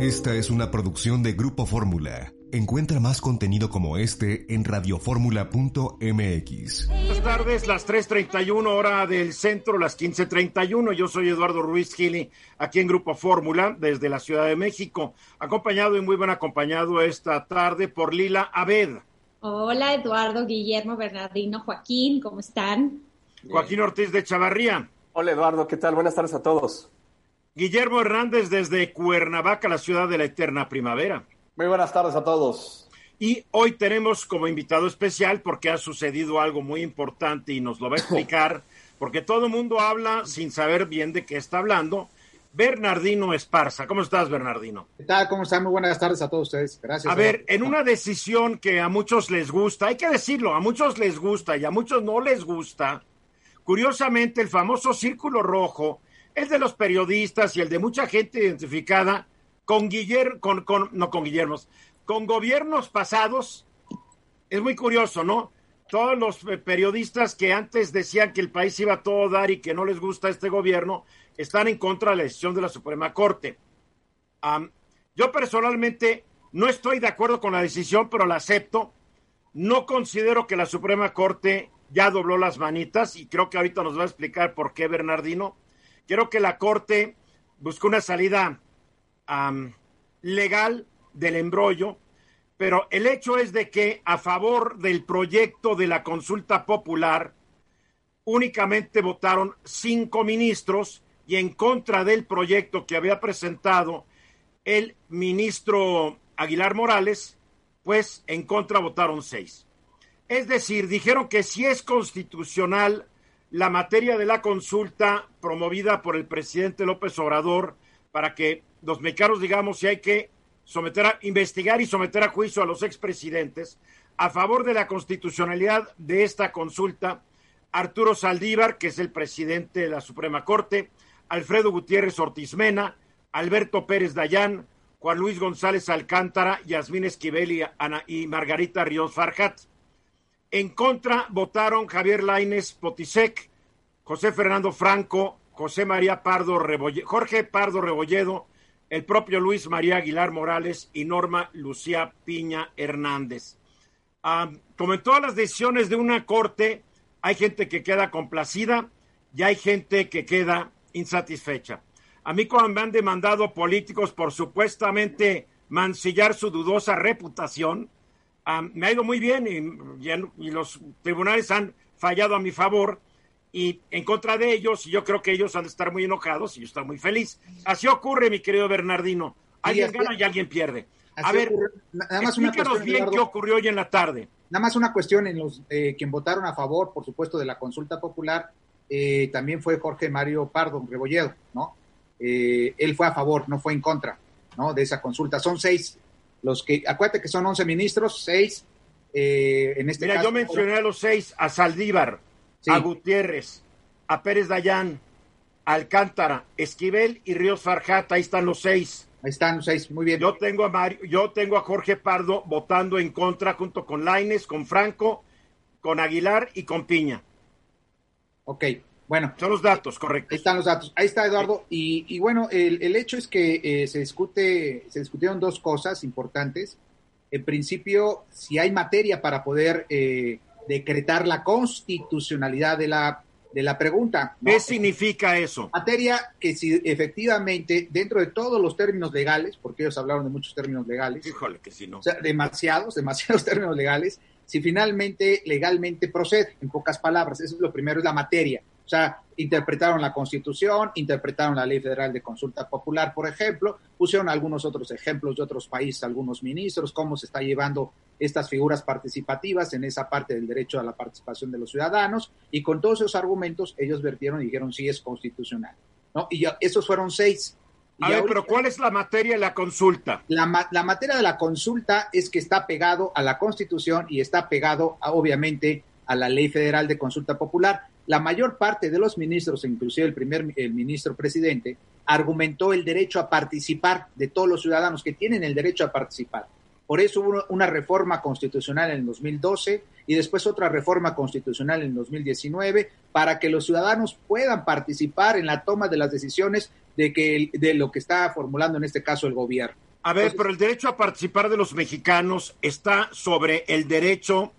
Esta es una producción de Grupo Fórmula. Encuentra más contenido como este en radioformula.mx. Buenas tardes, las 3.31 hora del centro, las 15.31. Yo soy Eduardo Ruiz Gili, aquí en Grupo Fórmula, desde la Ciudad de México, acompañado y muy buen acompañado esta tarde por Lila Abed. Hola Eduardo, Guillermo, Bernardino, Joaquín, ¿cómo están? Joaquín Ortiz de Chavarría. Hola Eduardo, ¿qué tal? Buenas tardes a todos. Guillermo Hernández desde Cuernavaca, la ciudad de la eterna primavera. Muy buenas tardes a todos. Y hoy tenemos como invitado especial porque ha sucedido algo muy importante y nos lo va a explicar, porque todo el mundo habla sin saber bien de qué está hablando. Bernardino Esparza. ¿Cómo estás, Bernardino? ¿Qué tal? ¿Cómo están? Muy buenas tardes a todos ustedes. Gracias. A ver, en una decisión que a muchos les gusta, hay que decirlo, a muchos les gusta y a muchos no les gusta, curiosamente el famoso círculo rojo, el de los periodistas y el de mucha gente identificada con Guillermo, con, con, no con Guillermos, con gobiernos pasados, es muy curioso, ¿no? Todos los periodistas que antes decían que el país iba a todo dar y que no les gusta este gobierno, están en contra de la decisión de la Suprema Corte. Yo personalmente no estoy de acuerdo con la decisión, pero la acepto. No considero que la Suprema Corte ya dobló las manitas y creo que ahorita nos va a explicar por qué Bernardino. Creo que la Corte buscó una salida legal del embrollo, pero el hecho es de que a favor del proyecto de la consulta popular únicamente votaron cinco ministros y en contra del proyecto que había presentado el ministro Aguilar Morales, pues en contra votaron seis. Es decir, dijeron que si es constitucional la materia de la consulta promovida por el presidente López Obrador para que los mexicanos digamos si hay que someter a investigar y someter a juicio a los expresidentes a favor de la constitucionalidad de esta consulta Arturo Saldívar, que es el presidente de la Suprema Corte, Alfredo Gutiérrez Ortiz Mena, Alberto Pérez Dayán, Juan Luis González Alcántara, Yasmín Esquivel y, Ana, y Margarita Ríos Farjat. En contra votaron Javier Laines Potisek, José Fernando Franco, José María Pardo Rebolledo, Jorge Pardo Rebolledo, el propio Luis María Aguilar Morales y Norma Lucía Piña Hernández. Um, como en todas las decisiones de una corte, hay gente que queda complacida y hay gente que queda insatisfecha. A mí cuando me han demandado políticos por supuestamente mancillar su dudosa reputación, um, me ha ido muy bien y, y, y, los tribunales han fallado a mi favor y en contra de ellos, y yo creo que ellos han de estar muy enojados y yo estoy muy feliz. Así ocurre, mi querido Bernardino. Alguien gana y alguien pierde. A ver, ocurre. nada más una cuestión, bien Eduardo, qué ocurrió hoy en la tarde. Nada más una cuestión en los eh, quien votaron a favor, por supuesto, de la consulta popular, eh, también fue Jorge Mario Pardo Rebolledo, ¿no? Eh, él fue a favor, no fue en contra, ¿no? De esa consulta. Son seis los que, acuérdate que son once ministros, seis. eh, en este Mira, caso, yo mencioné a los seis, a Saldívar, sí. a Gutiérrez, a Pérez Dayán, a Alcántara, Esquivel y Ríos Farjat, ahí están los seis. Ahí están los seis, muy bien. Yo tengo a Mario, yo tengo a Jorge Pardo votando en contra junto con Laines, con Franco, con Aguilar y con Piña. Ok, bueno. Son los datos, correcto. Están los datos. Ahí está Eduardo. Y, y bueno, el, el, hecho es que eh, se discute, se discutieron dos cosas importantes. En principio, si hay materia para poder eh, decretar la constitucionalidad de la, de la pregunta. ¿no? ¿Qué significa eso? Materia que si efectivamente, dentro de todos los términos legales, porque ellos hablaron de muchos términos legales. Híjole, que si no. O sea, demasiados, demasiados términos legales. Si finalmente legalmente procede, en pocas palabras, eso es lo primero, es la materia. O sea, interpretaron la Constitución, interpretaron la Ley Federal de Consulta Popular, por ejemplo, pusieron algunos otros ejemplos de otros países, algunos ministros, cómo se está llevando estas figuras participativas en esa parte del derecho a la participación de los ciudadanos, y con todos esos argumentos ellos vertieron y dijeron sí es constitucional. ¿no? Y ya, esos fueron seis. Y a ver, ahorita, pero ¿cuál es la materia de la consulta? La, la, materia de la consulta es que está pegado a la Constitución y está pegado, a, obviamente, a la Ley Federal de Consulta Popular la mayor parte de los ministros, inclusive el primer el ministro presidente, argumentó el derecho a participar de todos los ciudadanos que tienen el derecho a participar. Por eso hubo una reforma constitucional en el 2012 y después otra reforma constitucional en el 2019 para que los ciudadanos puedan participar en la toma de las decisiones de, que, de lo que está formulando en este caso el gobierno. A ver, pero el derecho a participar de los mexicanos está sobre el derecho,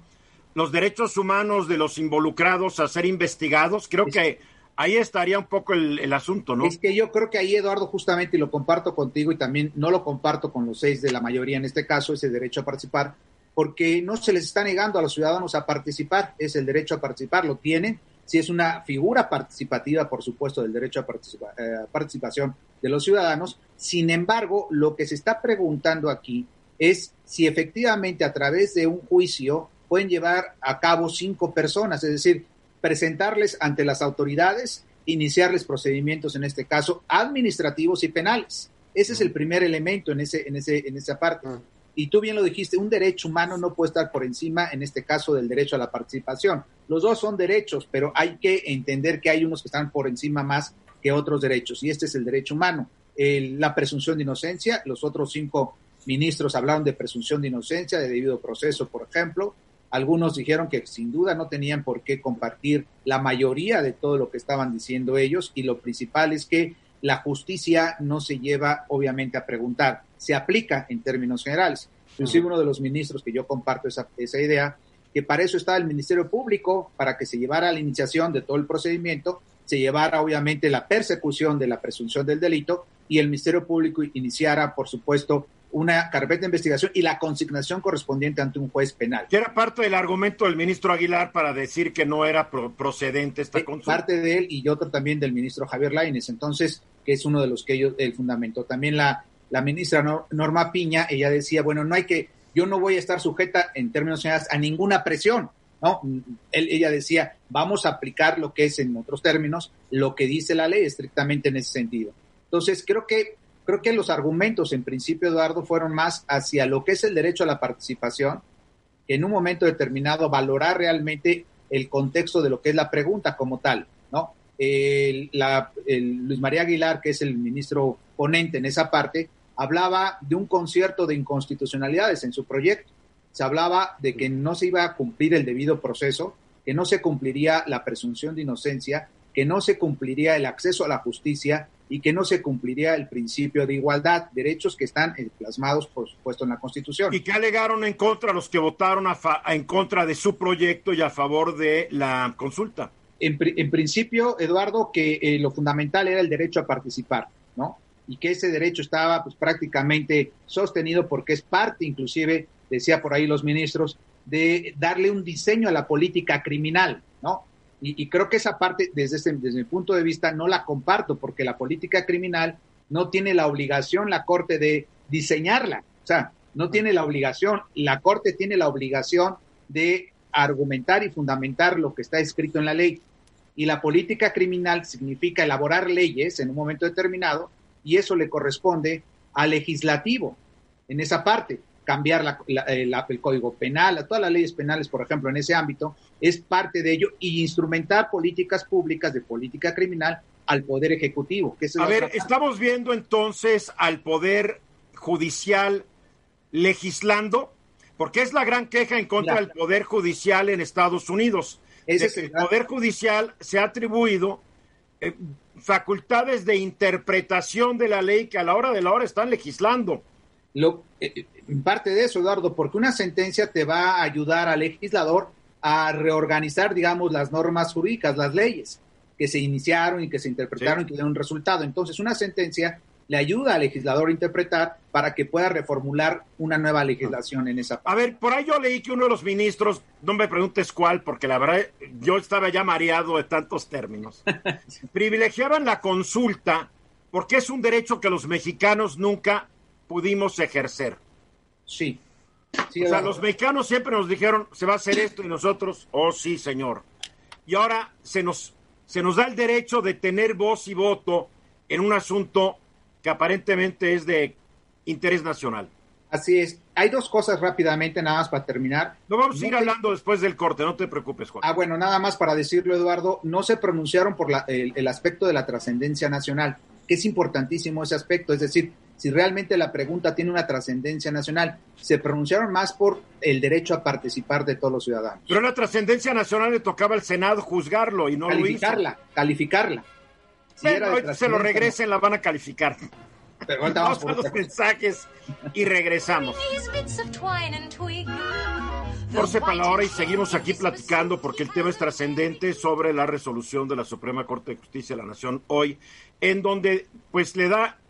los derechos humanos de los involucrados a ser investigados. Creo que ahí estaría un poco el, el, asunto, ¿no? Es que yo creo que ahí, Eduardo, justamente, y lo comparto contigo y también no lo comparto con los seis de la mayoría en este caso, ese derecho a participar, porque no se les está negando a los ciudadanos a participar, es el derecho a participar, lo tienen, si es una figura participativa, por supuesto, del derecho a participa eh, participación de los ciudadanos. Sin embargo, lo que se está preguntando aquí es si efectivamente a través de un juicio pueden llevar a cabo cinco personas, es decir, presentarles ante las autoridades, iniciarles procedimientos, en este caso, administrativos y penales. Ese es el primer elemento en, ese, en, ese, en esa parte. Y tú bien lo dijiste, un derecho humano no puede estar por encima, en este caso, del derecho a la participación. Los dos son derechos, pero hay que entender que hay unos que están por encima más que otros derechos, y este es el derecho humano. El, la presunción de inocencia, los otros cinco ministros hablaron de presunción de inocencia, de debido proceso, por ejemplo. Algunos dijeron que sin duda no tenían por qué compartir la mayoría de todo lo que estaban diciendo ellos, y lo principal es que la justicia no se lleva, obviamente, a preguntar, se aplica en términos generales. Inclusive uno de los ministros que yo comparto esa, esa idea, que para eso está el Ministerio Público, para que se llevara la iniciación de todo el procedimiento, se llevara obviamente la persecución de la presunción del delito y el Ministerio Público iniciara, por supuesto, una carpeta de investigación y la consignación correspondiente ante un juez penal. Que era parte del argumento del ministro Aguilar para decir que no era pro procedente esta eh, consulta. Parte de él y otro también del ministro Javier Lainez, entonces, que es uno de los que ellos, el fundamento. También la, la ministra Norma Piña, ella decía, bueno, no hay que, yo no voy a estar sujeta en términos generales a ninguna presión, ¿no? Él, ella decía, vamos a aplicar lo que es en otros términos, lo que dice la ley estrictamente en ese sentido. Entonces, creo que creo que los argumentos en principio, Eduardo, fueron más hacia lo que es el derecho a la participación, que en un momento determinado valorar realmente el contexto de lo que es la pregunta como tal, ¿no? La, Luis María Aguilar, que es el ministro ponente en esa parte, hablaba de un concierto de inconstitucionalidades en su proyecto. Se hablaba de que no se iba a cumplir el debido proceso, que no se cumpliría la presunción de inocencia, que no se cumpliría el acceso a la justicia y que no se cumpliría el principio de igualdad, derechos que están plasmados, por supuesto, en la Constitución. ¿Y que alegaron en contra los que votaron a en contra de su proyecto y a favor de la consulta? En, en principio, Eduardo, que eh, lo fundamental era el derecho a participar, ¿no? Y que ese derecho estaba pues, prácticamente sostenido porque es parte, inclusive, decía por ahí los ministros, de darle un diseño a la política criminal, ¿no? Y, y, creo que esa parte, desde, este, desde mi punto de vista, no la comparto, porque la política criminal no tiene la obligación, la Corte, de diseñarla. O sea, no tiene la obligación, la Corte tiene la obligación de argumentar y fundamentar lo que está escrito en la ley. Y la política criminal significa elaborar leyes en un momento determinado, y eso le corresponde al legislativo en esa parte cambiar la, la, la, el código penal, a todas las leyes penales, por ejemplo, en ese ámbito, es parte de ello y instrumentar políticas públicas de política criminal al Poder Ejecutivo. Que es a ver, estamos viendo entonces al Poder Judicial legislando, porque es la gran queja en contra del Poder Judicial en Estados Unidos. Ese es el, el Poder Judicial se ha atribuido eh, facultades de interpretación de la ley que a la hora de la hora están legislando. Lo, eh, parte de eso, Eduardo, porque una sentencia te va a ayudar al legislador a reorganizar, digamos, las normas jurídicas, las leyes que se iniciaron y que se interpretaron sí. y que dieron un resultado. Entonces, una sentencia le ayuda al legislador a interpretar para que pueda reformular una nueva legislación en esa parte. A ver, por ahí yo leí que uno de los ministros, no me preguntes cuál, porque la verdad yo estaba ya mareado de tantos términos, privilegiaban la consulta porque es un derecho que los mexicanos nunca pudimos ejercer. Sí. sí o sea, los mexicanos siempre nos dijeron, se va a hacer esto y nosotros, oh sí, señor. Y ahora se nos, se nos da el derecho de tener voz y voto en un asunto que aparentemente es de interés nacional. Así es. Hay dos cosas rápidamente, nada más para terminar. No vamos no a ir te... hablando después del corte, no te preocupes, Juan. Ah, bueno, nada más para decirlo, Eduardo, no se pronunciaron por la, el, el aspecto de la trascendencia nacional, que es importantísimo ese aspecto, es decir, si realmente la pregunta tiene una trascendencia nacional. Se pronunciaron más por el derecho a participar de todos los ciudadanos. Pero la trascendencia nacional le tocaba al Senado juzgarlo y no calificarla, lo hizo. Calificarla, se lo regresen, la van a calificar. Pero vamos a los mensajes y regresamos. Force para la hora y seguimos aquí platicando porque el tema es trascendente sobre la resolución de la Suprema Corte de Justicia de la Nación hoy, en donde pues le da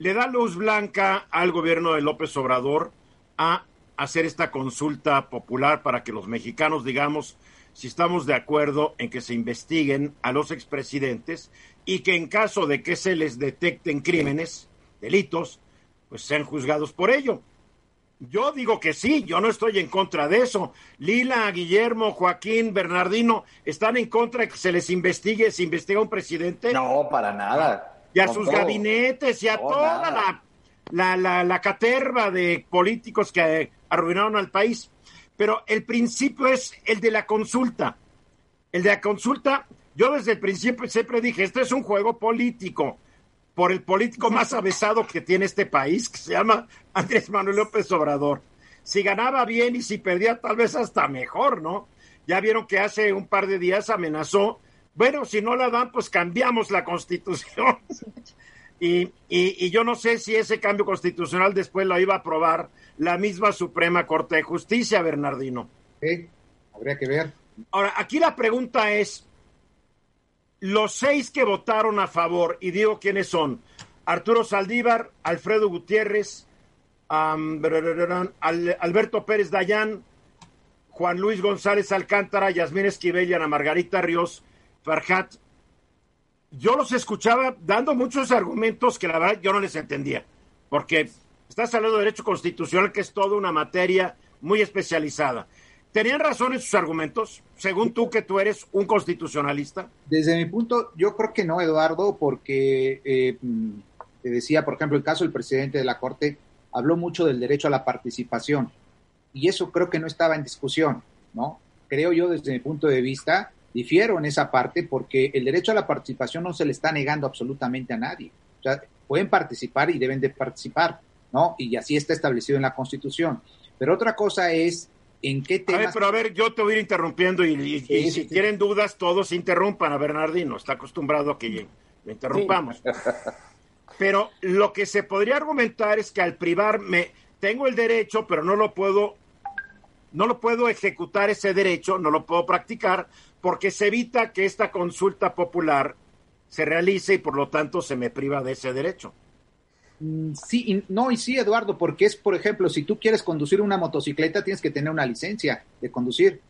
le da luz blanca al gobierno de López Obrador a hacer esta consulta popular para que los mexicanos digamos si estamos de acuerdo en que se investiguen a los expresidentes y que en caso de que se les detecten crímenes, delitos, pues sean juzgados por ello. Yo digo que sí, yo no estoy en contra de eso. Lila, Guillermo, Joaquín, Bernardino, ¿están en contra de que se les investigue, se investiga un presidente? No, para nada y a sus gabinetes y a toda la, la, la, la, caterva de políticos que arruinaron al país. Pero el principio es el de la consulta. El de la consulta, yo desde el principio siempre dije, este es un juego político por el político más avesado que tiene este país, que se llama Andrés Manuel López Obrador. Si ganaba bien y si perdía, tal vez hasta mejor, ¿no? Ya vieron que hace un par de días amenazó bueno, si no la dan, pues cambiamos la constitución. y, y, yo no sé si ese cambio constitucional después lo iba a aprobar la misma Suprema Corte de Justicia, Bernardino. Sí, habría que ver. Ahora, aquí la pregunta es, los seis que votaron a favor, y digo quiénes son, Arturo Saldívar, Alfredo Gutiérrez, Alberto Pérez Dayán, Juan Luis González Alcántara, Yasmín Esquivel y Ana Margarita Ríos, Farhat, yo los escuchaba dando muchos argumentos que la verdad yo no les entendía, porque estás hablando de derecho constitucional, que es toda una materia muy especializada. ¿Tenían razón en sus argumentos, según tú que tú eres un constitucionalista? Desde mi punto, yo creo que no, Eduardo, porque eh, te decía, por ejemplo, el caso del presidente de la Corte habló mucho del derecho a la participación y eso creo que no estaba en discusión, ¿no? Creo yo desde mi punto de vista, difiero en esa parte porque el derecho a la participación no se le está negando absolutamente a nadie. O sea, pueden participar y deben de participar, ¿no? Y así está establecido en la Constitución. Pero otra cosa es en qué temas... A ver, pero a ver, yo te voy a ir interrumpiendo y, si tienen dudas, todos interrumpan a Bernardino. Está acostumbrado a que le interrumpamos. Pero lo que se podría argumentar es que al privarme, tengo el derecho, pero no lo puedo, no lo puedo ejecutar ese derecho, no lo puedo practicar, porque se evita que esta consulta popular se realice y por lo tanto se me priva de ese derecho. Mm, sí, no, y sí, Eduardo, porque es, por ejemplo, si tú quieres conducir una motocicleta, tienes que tener una licencia de conducir.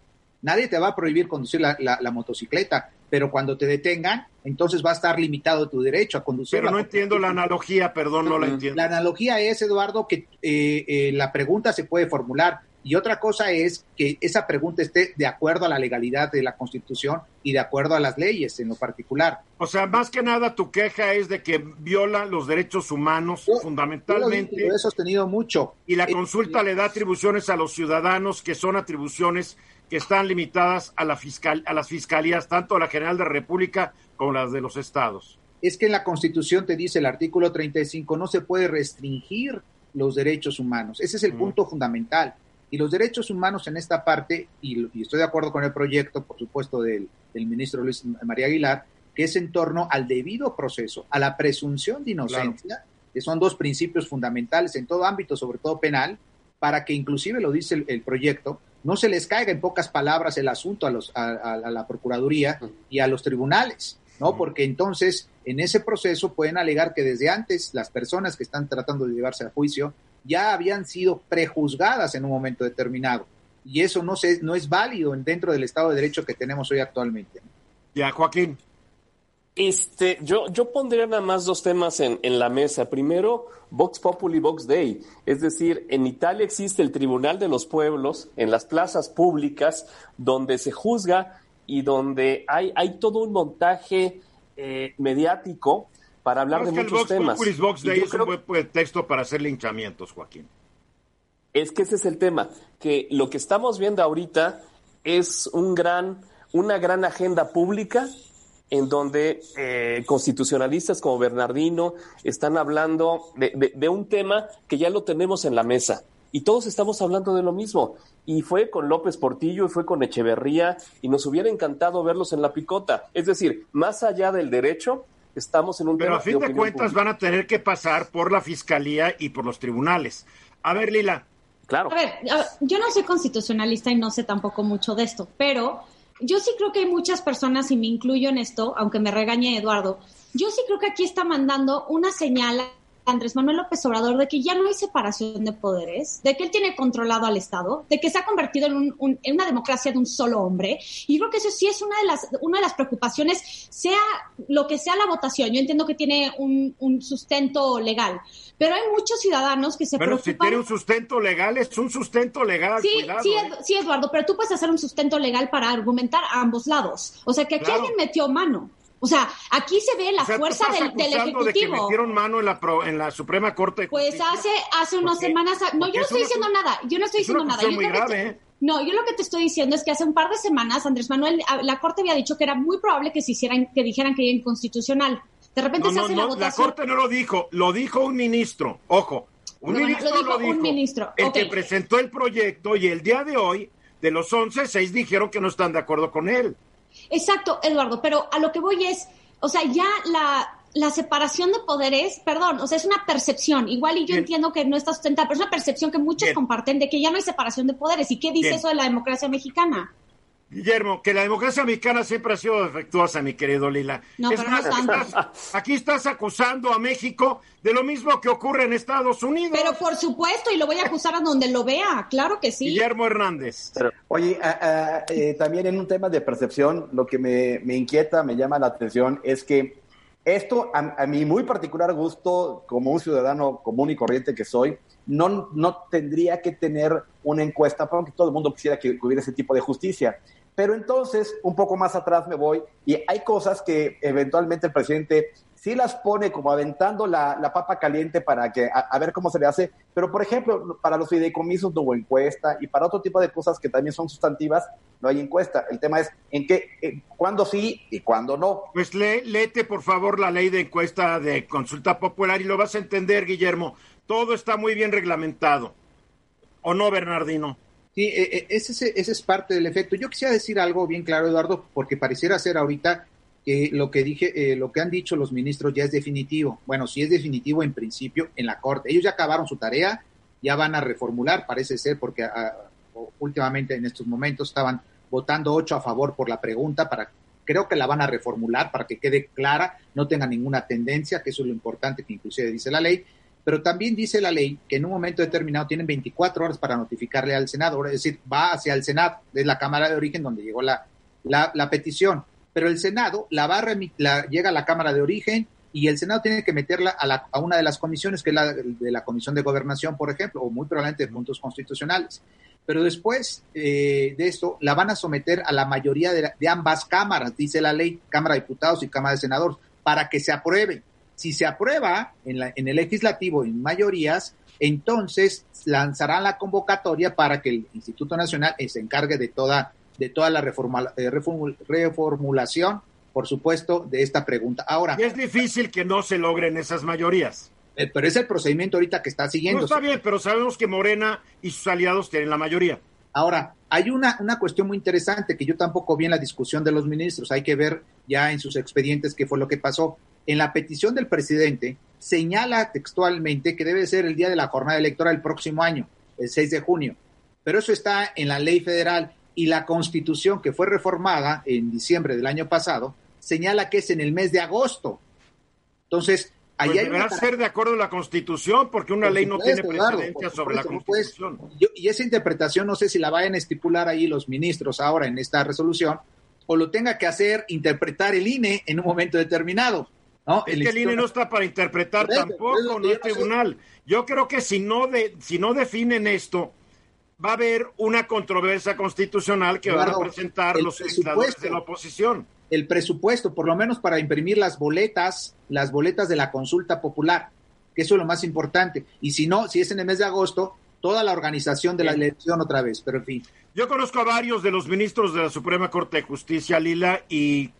Nadie te va a prohibir conducir la, motocicleta, pero cuando te detengan, entonces va a estar limitado tu derecho a conducir. Pero no entiendo la analogía, perdón, no la entiendo. La analogía es, Eduardo, que eh, eh, la pregunta se puede formular y otra cosa es que esa pregunta esté de acuerdo a la legalidad de la Constitución y de acuerdo a las leyes en lo particular. O sea, más que nada tu queja es de que viola los derechos humanos fundamentalmente. Yo lo he sostenido mucho. Y la eh, consulta le da atribuciones a los ciudadanos que son atribuciones que están limitadas a, la fiscal, a las fiscalías, tanto la General de la República como las de los estados. Es que en la Constitución te dice el artículo 35, no se puede restringir los derechos humanos. Ese es el mm. punto fundamental. Y los derechos humanos en esta parte, y, estoy de acuerdo con el proyecto, por supuesto, del, del, ministro Luis María Aguilar, que es en torno al debido proceso, a la presunción de inocencia, que son dos principios fundamentales en todo ámbito, sobre todo penal, para que inclusive lo dice el proyecto, no se les caiga en pocas palabras el asunto a, los, a, la Procuraduría y a los tribunales, ¿no? Porque entonces en ese proceso pueden alegar que desde antes las personas que están tratando de llevarse a juicio ya habían sido prejuzgadas en un momento determinado. Y eso no, se, no es válido dentro del Estado de Derecho que tenemos hoy actualmente. Ya, Joaquín. Este, yo, yo pondría nada más dos temas en, en, la mesa. Primero, Vox Populi, Vox Dei. Es decir, en Italia existe el Tribunal de los Pueblos en las plazas públicas donde se juzga y donde hay, hay todo un montaje eh, mediático para hablar de muchos temas. Populis, Vox es un buen texto para hacer linchamientos, Joaquín. Es que ese es el tema, que lo que estamos viendo ahorita es un gran, una gran agenda pública en donde eh, constitucionalistas como Bernardino están hablando de, un tema que ya lo tenemos en la mesa y todos estamos hablando de lo mismo. Y fue con López Portillo y fue con Echeverría y nos hubiera encantado verlos en la picota. Es decir, más allá del derecho, estamos en un Pero a fin de, cuentas van a tener que pasar por la fiscalía y por los tribunales. A ver, Lila. Claro. A ver, yo no soy constitucionalista y no sé tampoco mucho de esto, pero yo sí creo que hay muchas personas, y me incluyo en esto, aunque me regañe Eduardo, yo sí creo que aquí está mandando una señal Andrés Manuel López Obrador de que ya no hay separación de poderes, de que él tiene controlado al Estado, de que se ha convertido en, una democracia de un solo hombre. Y creo que eso sí es una de las, una de las preocupaciones, sea lo que sea la votación. Yo entiendo que tiene un, sustento legal, pero hay muchos ciudadanos que se pero preocupan. si tiene un sustento legal, es un sustento legal. Sí, sí, ¿eh? sí, Eduardo, pero tú puedes hacer un sustento legal para argumentar a ambos lados. O sea, que aquí alguien metió mano. O sea, aquí se ve la fuerza del, del, Ejecutivo. De que metieron mano en la, en la Suprema Corte. pues hace, hace unas semanas. No, yo no estoy diciendo nada. Yo no estoy diciendo nada. Yo muy grave, ¿eh? No, yo lo que te estoy diciendo es que hace un par de semanas Andrés Manuel, la Corte había dicho que era muy probable que se hicieran, que dijeran que era inconstitucional. De repente se hace la votación. La Corte no lo dijo, lo dijo un ministro. Ojo, un ministro lo dijo, Un ministro. El que presentó el proyecto y el día de hoy, de los 11, seis dijeron que no están de acuerdo con él. Exacto, Eduardo, pero a lo que voy es, o sea, ya la, la separación de poderes, perdón, o sea, es una percepción. Igual y yo entiendo que no está sustentada, pero es una percepción que muchos comparten de que ya no hay separación de poderes. ¿Y qué dice eso de la democracia mexicana? Guillermo, que la democracia mexicana siempre ha sido defectuosa, mi querido Lila. No, pero no estás, aquí estás acusando a México de lo mismo que ocurre en Estados Unidos. Pero por supuesto, y lo voy a acusar a donde lo vea, claro que sí. Guillermo Hernández. oye, eh, también en un tema de percepción, lo que me, inquieta, me llama la atención es que esto, a, mi muy particular gusto, como un ciudadano común y corriente que soy, no, no tendría que tener una encuesta, porque todo el mundo quisiera que hubiera ese tipo de justicia. Pero entonces, un poco más atrás me voy y hay cosas que eventualmente el presidente sí las pone como aventando la, papa caliente para que a, ver cómo se le hace, pero por ejemplo, para los fideicomisos no hubo encuesta y para otro tipo de cosas que también son sustantivas no hay encuesta. El tema es en qué, cuándo sí y cuándo no. Pues lee, léete por favor la ley de encuesta de consulta popular y lo vas a entender, Guillermo. Todo está muy bien reglamentado. ¿O no, Bernardino? Sí, e, e, ese, ese es parte del efecto. Yo quisiera decir algo bien claro, Eduardo, porque pareciera ser ahorita que lo que dije, eh, lo que han dicho los ministros ya es definitivo. Bueno, sí es definitivo en principio en la Corte. Ellos ya acabaron su tarea, ya van a reformular, parece ser, porque ah, últimamente en estos momentos estaban votando ocho a favor por la pregunta para creo que la van a reformular para que quede clara, no tenga ninguna tendencia, que eso es lo importante que inclusive dice la ley, pero también dice la ley que en un momento determinado tienen 24 horas para notificarle al Senado, es decir, va hacia el Senado, es la Cámara de Origen donde llegó la, la, petición, pero el Senado la va la, llega a la Cámara de Origen y el Senado tiene que meterla a, la, a una de las comisiones, que es la de la Comisión de Gobernación, por ejemplo, o muy probablemente de puntos constitucionales. Pero después eh, de esto la van a someter a la mayoría de, de ambas cámaras, dice la ley, Cámara de Diputados y Cámara de Senadores, para que se apruebe. Si se aprueba en, la, en el legislativo en mayorías, entonces lanzarán la convocatoria para que el Instituto Nacional se encargue de toda, de toda la eh, reformulación, por supuesto, de esta pregunta. Ahora. es difícil que no se logren esas mayorías. Eh, pero es el procedimiento ahorita que está siguiendo. No está bien, pero sabemos que Morena y sus aliados tienen la mayoría. Ahora, hay una, una cuestión muy interesante que yo tampoco vi en la discusión de los ministros. Hay que ver ya en sus expedientes qué fue lo que pasó en la petición del presidente señala textualmente que debe ser el día de la jornada electoral el próximo año, el 6 de junio. Pero eso está en la ley federal y la constitución que fue reformada en diciembre del año pasado señala que es en el mes de agosto. Entonces, ahí pues deberá ser de acuerdo a la constitución porque una ley no tiene precedencia sobre la constitución. y esa interpretación no sé si la vayan a estipular ahí los ministros ahora en esta resolución o lo tenga que hacer interpretar el INE en un momento determinado no, el, INE no está para interpretar tampoco, no es tribunal. Yo creo que si no, de, si no definen esto, va a haber una controversia constitucional que van a presentar los legisladores de la oposición. El presupuesto, por lo menos para imprimir las boletas, las boletas de la consulta popular, que eso es lo más importante. Y si no, si es en el mes de agosto, toda la organización de la elección otra vez, pero en fin. Yo conozco a varios de los ministros de la Suprema Corte de Justicia, Lila, y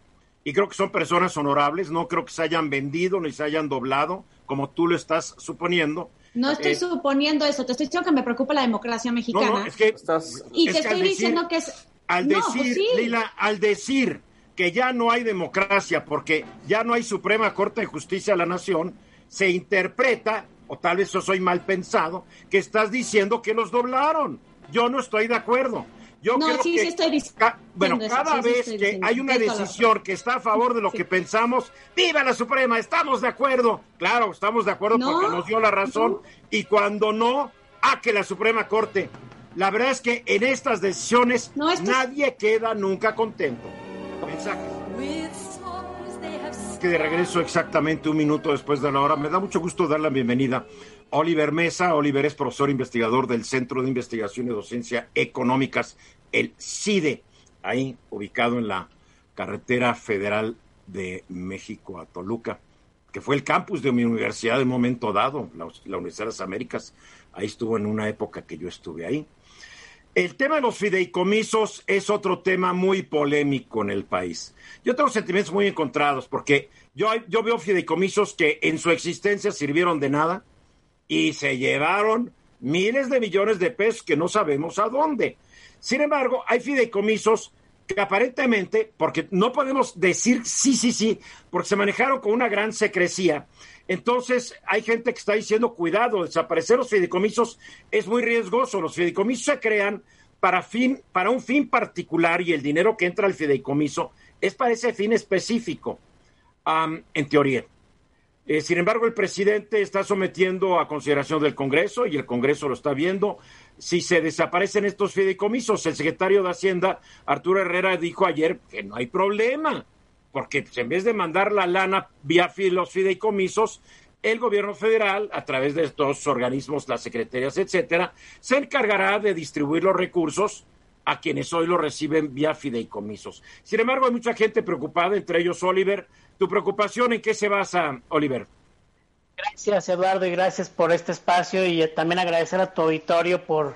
y creo que son personas honorables, no creo que se hayan vendido ni se hayan doblado, como tú lo estás suponiendo. No estoy eh, suponiendo eso, te estoy diciendo que me preocupa la democracia mexicana. No, es que, estás, y te estoy diciendo que es... Al decir, Lila, al decir que ya no hay democracia porque ya no hay Suprema Corte de Justicia de la Nación, se interpreta, o tal vez yo soy mal pensado, que estás diciendo que los doblaron. Yo no estoy de acuerdo. Yo no, creo sí, que sí estoy diciendo. bueno, cada sí, vez que diciendo. hay una decisión que está a favor de lo que pensamos, ¡viva la Suprema! ¡Estamos de acuerdo! Claro, estamos de acuerdo No, porque nos dio la razón. Y cuando no, ¡a que la Suprema Corte! La verdad es que en estas decisiones No, esto es- nadie queda nunca contento. Mensajes. Que de regreso exactamente un minuto después de la hora. Me da mucho gusto dar la bienvenida Oliver Mesa. Oliver es profesor investigador del Centro de Investigación y Docencia Económicas, el CIDE, ahí ubicado en la carretera federal de México a Toluca, que fue el campus de mi universidad de momento dado, la, la Universidad de las Américas. Ahí estuvo en una época que yo estuve ahí. El tema de los fideicomisos es otro tema muy polémico en el país. Yo tengo sentimientos muy encontrados porque yo, yo veo fideicomisos que en su existencia sirvieron de nada y se llevaron miles de millones de pesos que no sabemos a dónde. Sin embargo, hay fideicomisos que aparentemente, porque no podemos decir sí, sí, sí, porque se manejaron con una gran secrecía, entonces hay gente que está diciendo, cuidado, desaparecer los fideicomisos es muy riesgoso. Los fideicomisos se crean para, fin, para un fin particular y el dinero que entra al fideicomiso es para ese fin específico, um, en teoría. Eh, sin embargo, el presidente está sometiendo a consideración del Congreso y el Congreso lo está viendo. Si se desaparecen estos fideicomisos, el secretario de Hacienda, Arturo Herrera, dijo ayer que no hay problema, porque en vez de mandar la lana vía los fideicomisos, el gobierno federal, a través de estos organismos, las secretarías, etcétera, se encargará de distribuir los recursos a quienes hoy lo reciben vía fideicomisos. Sin embargo, hay mucha gente preocupada, entre ellos Oliver. ¿Tu preocupación en qué se basa, Oliver? Gracias, Eduardo, y gracias por este espacio y eh, también agradecer a tu auditorio por,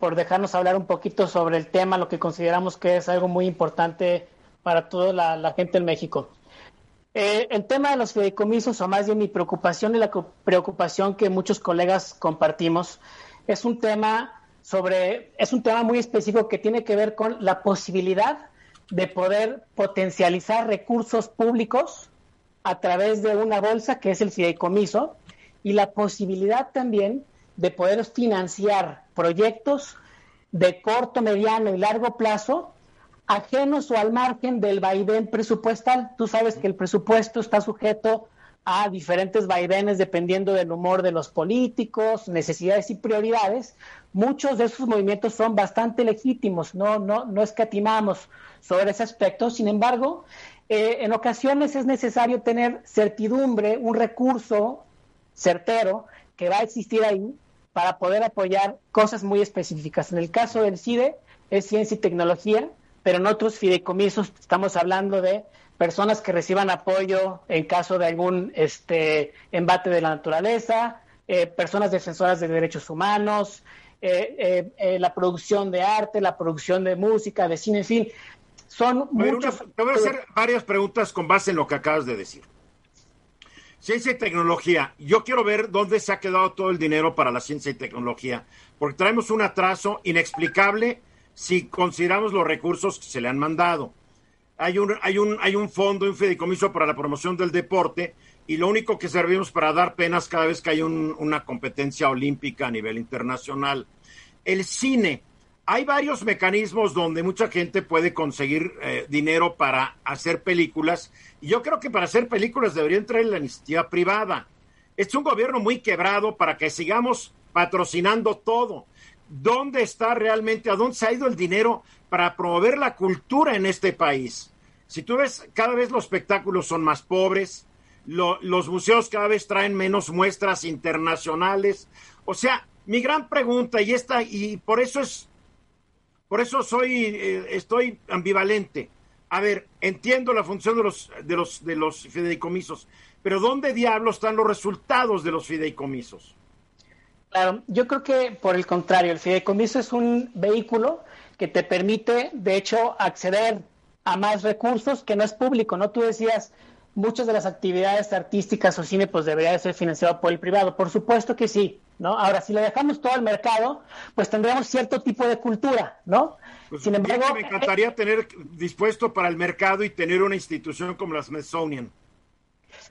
por dejarnos hablar un poquito sobre el tema, lo que consideramos que es algo muy importante para toda la, gente en México. Eh, el tema de los fideicomisos, o más bien mi preocupación y la preocupación que muchos colegas compartimos, es un tema sobre, es un tema muy específico que tiene que ver con la posibilidad de poder potencializar recursos públicos a través de una bolsa que es el fideicomiso y la posibilidad también de poder financiar proyectos de corto, mediano y largo plazo ajenos o al margen del vaivén presupuestal. Tú sabes que el presupuesto está sujeto a diferentes vaivenes dependiendo del humor de los políticos, necesidades y prioridades. Muchos de esos movimientos son bastante legítimos, no, no, no escatimamos sobre ese aspecto. Sin embargo, eh, en ocasiones es necesario tener certidumbre, un recurso certero que va a existir ahí para poder apoyar cosas muy específicas. En el caso del CIDE es ciencia y tecnología, pero en otros fideicomisos estamos hablando de personas que reciban apoyo en caso de algún este, embate de la naturaleza, eh, personas defensoras de derechos humanos, eh, eh, la producción de arte, la producción de música, de cine, en fin, son ver, muchos. una- te voy a hacer varias preguntas con base en lo que acabas de decir. Ciencia y tecnología. Yo quiero ver dónde se ha quedado todo el dinero para la ciencia y tecnología, porque traemos un atraso inexplicable si consideramos los recursos que se le han mandado. Hay un, hay un, hay un fondo, un fideicomiso para la promoción del deporte, y lo único que servimos para dar penas cada vez que hay un- una competencia olímpica a nivel internacional. El cine. Hay varios mecanismos donde mucha gente puede conseguir eh, dinero para hacer películas. Y yo creo que para hacer películas debería entrar en la iniciativa privada. Es un gobierno muy quebrado para que sigamos patrocinando todo. ¿Dónde está realmente, a dónde se ha ido el dinero para promover la cultura en este país? Si tú ves, cada vez los espectáculos son más pobres, lo- los museos cada vez traen menos muestras internacionales. O sea, mi gran pregunta, y esta, y por eso es, por eso soy, eh, estoy ambivalente. A ver, entiendo la función de los, de los, de los fideicomisos, pero ¿dónde diablos están los resultados de los fideicomisos? Claro, yo creo que por el contrario, el fideicomiso es un vehículo que te permite, de hecho, acceder a más recursos que no es público, ¿no? Tú decías, muchas de las actividades artísticas o cine pues debería de ser financiado por el privado. Por supuesto que sí, ¿no? Ahora, si le dejamos todo al mercado, pues tendríamos cierto tipo de cultura, ¿no? Pues Sin embargo, me encantaría tener dispuesto para el mercado y tener una institución como la Smithsonian.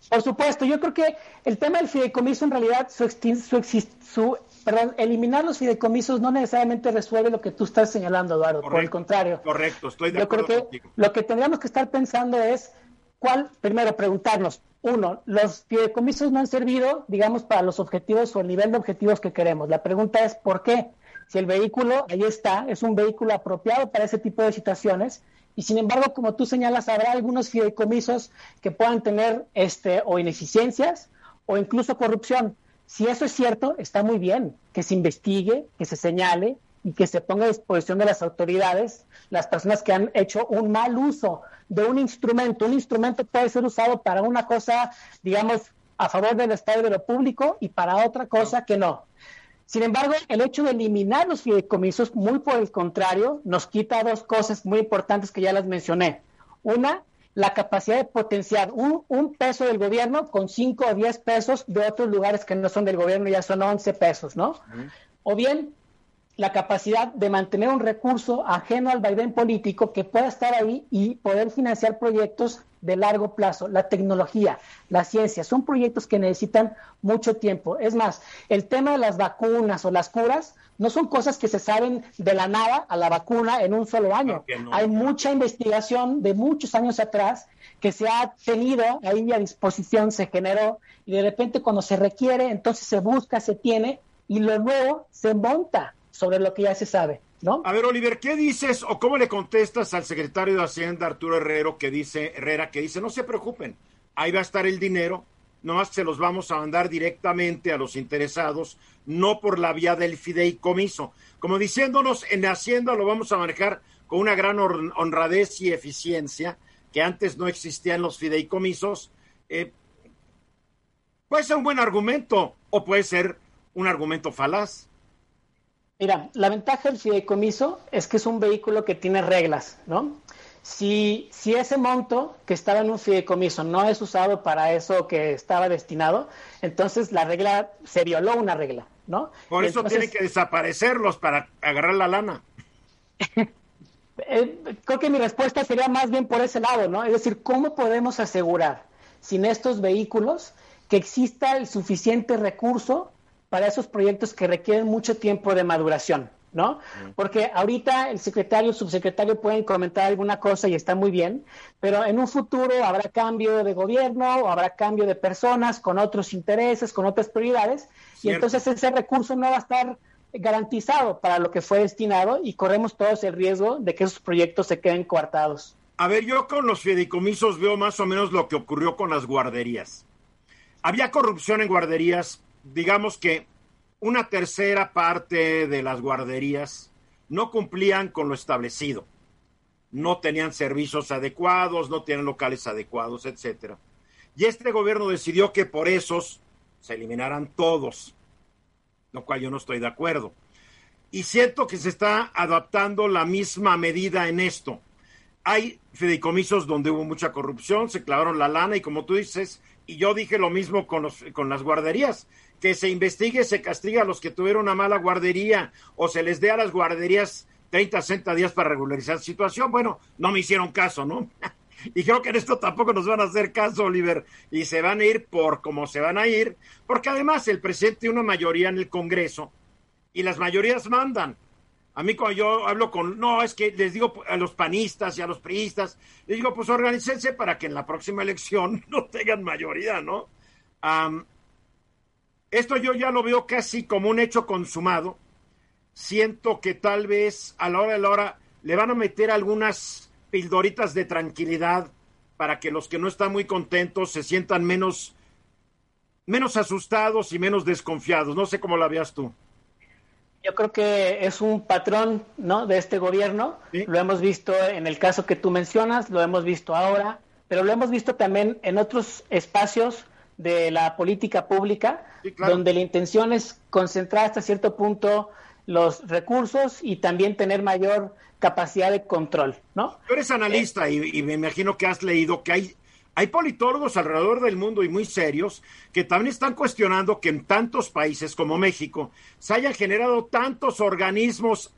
Por supuesto, yo creo que el tema del fideicomiso en realidad, su, su, su perdón, eliminar los fideicomisos no necesariamente resuelve lo que tú estás señalando, Eduardo, por el contrario. Correcto, estoy de yo acuerdo creo que contigo. Lo que tendríamos que estar pensando es cuál, primero preguntarnos, uno, los fideicomisos no han servido, digamos, para los objetivos o el nivel de objetivos que queremos. La pregunta es, ¿por qué? Si el vehículo, ahí está, es un vehículo apropiado para ese tipo de situaciones, y sin embargo, como tú señalas, habrá algunos fideicomisos que puedan tener este, o ineficiencias o incluso corrupción. Si eso es cierto, está muy bien que se investigue, que se señale y que se ponga a disposición de las autoridades las personas que han hecho un mal uso de un instrumento. Un instrumento puede ser usado para una cosa, digamos, a favor del Estado y de lo público y para otra cosa que no. Sin embargo, el hecho de eliminar los fideicomisos, muy por el contrario, nos quita dos cosas muy importantes que ya las mencioné. Una, la capacidad de potenciar un, un, peso del gobierno con 5 o 10 pesos de otros lugares que no son del gobierno, ya son 11 pesos, ¿no? Uh -huh. O bien la capacidad de mantener un recurso ajeno al vaivén político que pueda estar ahí y poder financiar proyectos de largo plazo. La tecnología, la ciencia, son proyectos que necesitan mucho tiempo. Es más, el tema de las vacunas o las curas no son cosas que se saben de la nada a la vacuna en un solo año. No, Hay mucha investigación de muchos años atrás que se ha tenido ahí a disposición, se generó y de repente cuando se requiere, entonces se busca, se tiene y lo nuevo se monta sobre lo que ya se sabe, A ver, Oliver, ¿qué dices o cómo le contestas al secretario de Hacienda, Arturo Herrero, que dice, Herrera, que dice, no se preocupen, ahí va a estar el dinero, nomás se los vamos a mandar directamente a los interesados, no por la vía del fideicomiso. Como diciéndonos, en Hacienda lo vamos a manejar con una gran honradez y eficiencia, que antes no existían los fideicomisos. Eh, puede ser un buen argumento o puede ser un argumento falaz. Mira, la ventaja del fideicomiso es que es un vehículo que tiene reglas, ¿no? Si, si ese monto que estaba en un fideicomiso no es usado para eso que estaba destinado, entonces la regla se violó una regla, ¿no? Por eso entonces, tienen que desaparecerlos para agarrar la lana. eh, creo que mi respuesta sería más bien por ese lado, ¿no? Es decir, ¿cómo podemos asegurar sin estos vehículos que exista el suficiente recurso para esos proyectos que requieren mucho tiempo de maduración, ¿no? Porque ahorita el secretario, el subsecretario pueden comentar alguna cosa y está muy bien, pero en un futuro habrá cambio de gobierno o habrá cambio de personas con otros intereses, con otras prioridades, Cierto. y entonces ese recurso no va a estar garantizado para lo que fue destinado y corremos todos el riesgo de que esos proyectos se queden coartados. A ver, yo con los fideicomisos veo más o menos lo que ocurrió con las guarderías. Había corrupción en guarderías, digamos que una tercera parte de las guarderías no cumplían con lo establecido. No tenían servicios adecuados, no tenían locales adecuados, etcétera. Y este gobierno decidió que por esos se eliminaran todos, lo cual yo no estoy de acuerdo. Y siento que se está adaptando la misma medida en esto. Hay fideicomisos donde hubo mucha corrupción, se clavaron la lana y como tú dices, y yo dije lo mismo con, los, con las guarderías, que se investigue, se castiga a los que tuvieron una mala guardería o se les dé a las guarderías 30, 60 días para regularizar la situación. Bueno, no me hicieron caso, ¿no? y creo que en esto tampoco nos van a hacer caso, Oliver, y se van a ir por como se van a ir, porque además el presidente tiene una mayoría en el Congreso y las mayorías mandan. A mí cuando yo hablo con, no, es que les digo a los panistas y a los priistas, les digo, pues organícense para que en la próxima elección no tengan mayoría, ¿no? Um, esto yo ya lo veo casi como un hecho consumado. Siento que tal vez a la hora de la hora le van a meter algunas pildoritas de tranquilidad para que los que no están muy contentos se sientan menos, menos asustados y menos desconfiados. No sé cómo la veas tú. Yo creo que es un patrón ¿no? de este gobierno. ¿Sí? Lo hemos visto en el caso que tú mencionas, lo hemos visto ahora, pero lo hemos visto también en otros espacios de la política pública, sí, claro. donde la intención es concentrar hasta cierto punto los recursos y también tener mayor capacidad de control, ¿no? Tú eres analista eh, y, y, me imagino que has leído que hay, Hay politólogos alrededor del mundo y muy serios que también están cuestionando que en tantos países como México se hayan generado tantos organismos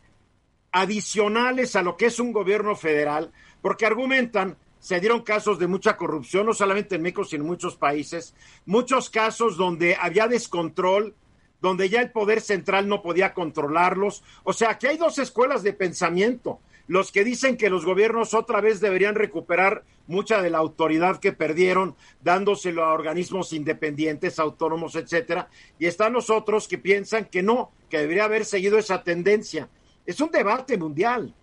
adicionales a lo que es un gobierno federal, porque argumentan, se dieron casos de mucha corrupción, no solamente en México, sino en muchos países, muchos casos donde había descontrol, donde ya el poder central no podía controlarlos. O sea, que hay dos escuelas de pensamiento. Los que dicen que los gobiernos otra vez deberían recuperar mucha de la autoridad que perdieron, dándoselo a organismos independientes, autónomos, etcétera, y están los otros que piensan que no, que debería haber seguido esa tendencia. Es un debate mundial.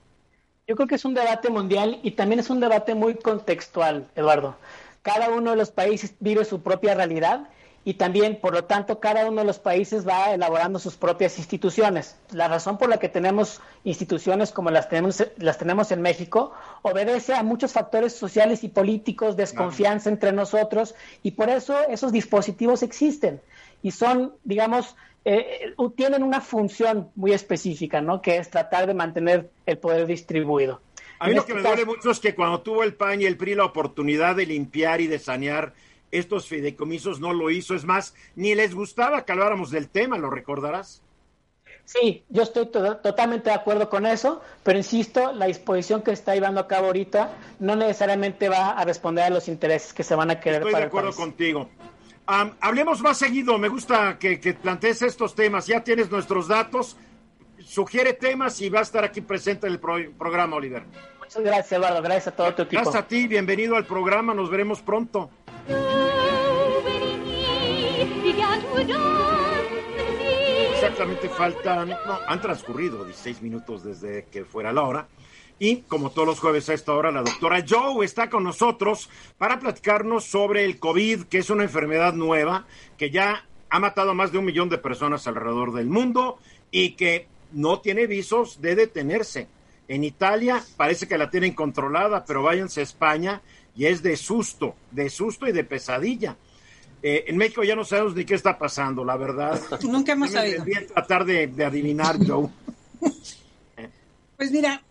Yo creo que es un debate mundial y también es un debate muy contextual, Eduardo. Cada uno de los países vive su propia realidad y también, por lo tanto, cada uno de los países va elaborando sus propias instituciones. La razón por la que tenemos instituciones como las tenemos, las tenemos en México obedece a muchos factores sociales y políticos, desconfianza entre nosotros, y por eso esos dispositivos existen y son, digamos, eh, eh, tienen una función muy específica, ¿no? Que es tratar de mantener el poder distribuido. A mí lo este que me duele mucho es que cuando tuvo el PAN y el PRI la oportunidad de limpiar y de sanear estos fideicomisos no lo hizo. Es más, ni les gustaba que habláramos del tema, ¿lo recordarás? Sí, yo estoy totalmente de acuerdo con eso, pero insisto, la disposición que está llevando a cabo ahorita no necesariamente va a responder a los intereses que se van a querer Estoy de acuerdo contigo. Hablemos más seguido, me gusta que, que, plantees estos temas, ya tienes nuestros datos, sugiere temas y va a estar aquí presente en el programa, Oliver. Muchas gracias, Eduardo, gracias a todo tu equipo. Gracias a ti, bienvenido al programa, nos veremos pronto. Exactamente faltan, no, han transcurrido 16 minutos desde que fuera la hora. Y como todos los jueves a esta hora, la doctora Joe está con nosotros para platicarnos sobre el COVID, que es una enfermedad nueva que ya ha matado a más de un millón de personas alrededor del mundo y que no tiene visos de detenerse. En Italia parece que la tienen controlada, pero váyanse a España y es de susto, de susto y de pesadilla. Eh, en México ya no sabemos ni qué está pasando, la verdad. Nunca hemos sabido. tratar de, adivinar, Joe. Pues mira.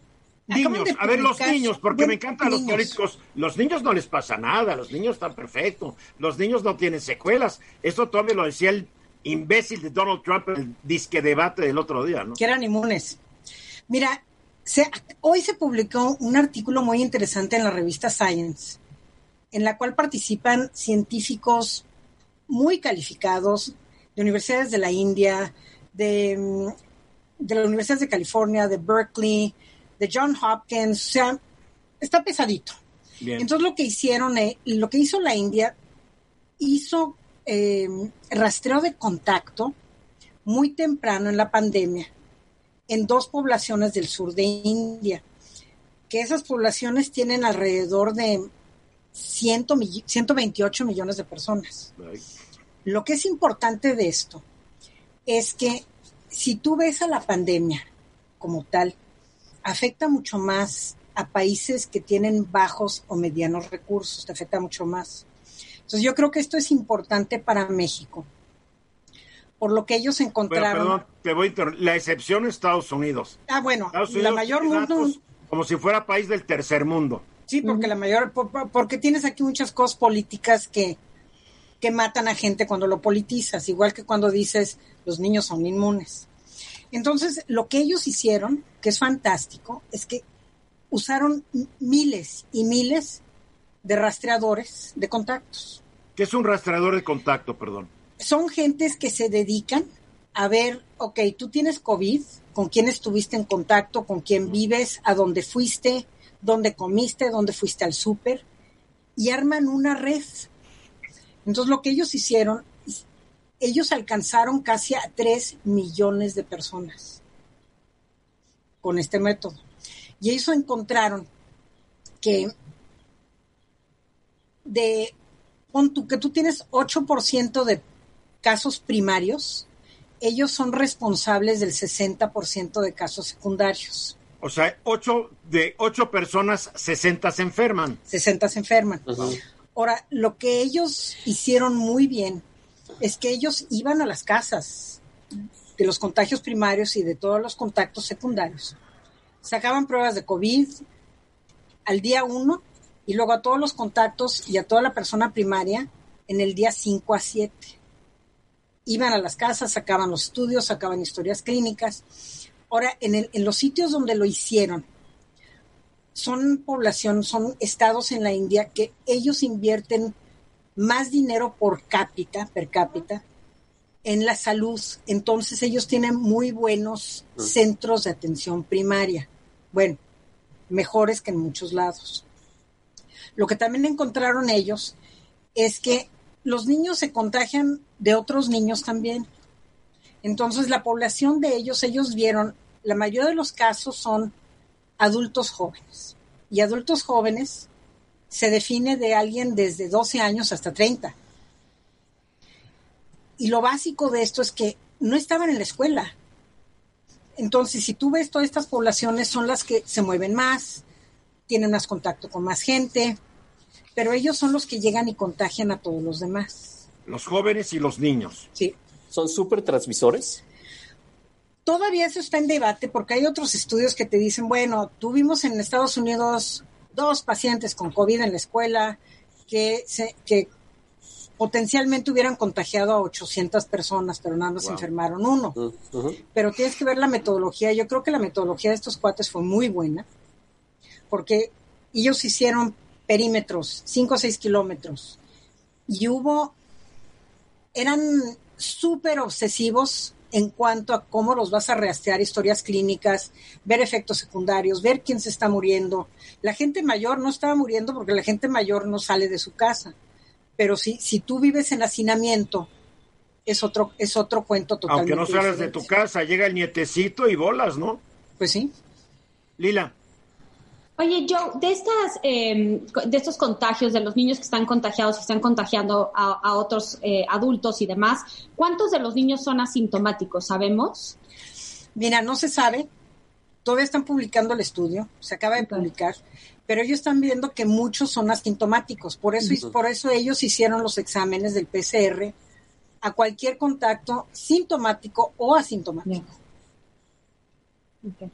Niños, a ver los niños, porque me encantan los políticos. Los niños no les pasa nada, los niños están perfectos, los niños no tienen secuelas. Esto todavía lo decía el imbécil de Donald Trump en el disque debate del otro día, ¿no? Que eran inmunes. Mira, hoy se publicó un artículo muy interesante en la revista Science, en la cual participan científicos muy calificados de universidades de la India, de, mm, de la Universidad de California, de Berkeley, de John Hopkins, o sea, está pesadito. Entonces lo que hicieron, eh, lo que hizo la India, hizo eh, rastreo de contacto muy temprano en la pandemia en dos poblaciones del sur de India, que esas poblaciones tienen alrededor de 128 millones de personas. Lo que es importante de esto es que si tú ves a la pandemia como tal, afecta mucho más a países que tienen bajos o medianos recursos, te afecta mucho más. Entonces yo creo que esto es importante para México, por lo que ellos encontraron. perdón, te voy a La excepción es Estados Unidos. Ah, bueno, la mayor mundo. Como si fuera país del tercer mundo. Sí, porque la mayor. Porque tienes aquí muchas cosas políticas que, que matan a gente cuando lo politizas, igual que cuando dices los niños son inmunes. Entonces, lo que ellos hicieron, que es fantástico, es que usaron miles y miles de rastreadores de contactos. ¿Qué es un rastreador de contacto, perdón? son gentes que se dedican a ver, ok, tú tienes COVID, con quién estuviste en contacto, con quién vives, a dónde fuiste, dónde comiste, dónde fuiste al súper, y arman una red. Entonces lo que ellos hicieron, ellos alcanzaron casi a 3 millones de personas con este método. Y ellos encontraron que de, pon tú, que tú tienes 8% de casos primarios, ellos son responsables del 60% de casos secundarios. O sea, ocho de ocho personas, 60 se enferman. 60 se enferman. Ahora, lo que ellos hicieron muy bien es que ellos iban a las casas de los contagios primarios y de todos los contactos secundarios. Sacaban pruebas de COVID. Al día uno y luego a todos los contactos y a toda la persona primaria en el día 5 a 7. Iban a las casas, sacaban los estudios, sacaban historias clínicas. Ahora, en, el, en los sitios donde lo hicieron, son población, son estados en la India que ellos invierten más dinero por cápita, per cápita, en la salud. Entonces ellos tienen muy buenos centros de atención primaria. Bueno, mejores que en muchos lados. Lo que también encontraron ellos es que los niños se contagian de otros niños también. Entonces, la población de ellos, ellos vieron, la mayoría de los casos son adultos jóvenes. Y adultos jóvenes se define de alguien desde 12 años hasta 30. Y lo básico de esto es que no estaban en la escuela. Entonces, si tú ves todas estas poblaciones, son las que se mueven más, tienen más contacto con más gente, pero ellos son los que llegan y contagian a todos los demás. Los jóvenes y los niños. Sí. ¿Son súper transmisores? Todavía eso está en debate porque hay otros estudios que te dicen, bueno, tuvimos en Estados Unidos dos pacientes con COVID en la escuela que, se, que potencialmente hubieran contagiado a 800 personas, pero nada más enfermaron uno. Uh -huh. Pero tienes que ver la metodología. Yo creo que la metodología de estos cuates fue muy buena porque ellos hicieron perímetros, 5 o 6 kilómetros, y hubo, eran súper obsesivos en cuanto a cómo los vas a rastrear, historias clínicas, ver efectos secundarios, ver quién se está muriendo. La gente mayor no estaba muriendo porque la gente mayor no sale de su casa, pero si, si tú vives en hacinamiento, es otro, es otro cuento totalmente Aunque no sales de tu casa, llega el nietecito y bolas, ¿no? Pues sí. Lila. Oye, Joe, de estas, eh, de estos contagios, de los niños que están contagiados y están contagiando a, a otros eh, adultos y demás, ¿cuántos de los niños son asintomáticos? ¿Sabemos? Mira, no se sabe. Todavía están publicando el estudio, se acaba de publicar, pero ellos están viendo que muchos son asintomáticos. Por eso, uh -huh. por eso ellos hicieron los exámenes del PCR a cualquier contacto sintomático o asintomático. Okay.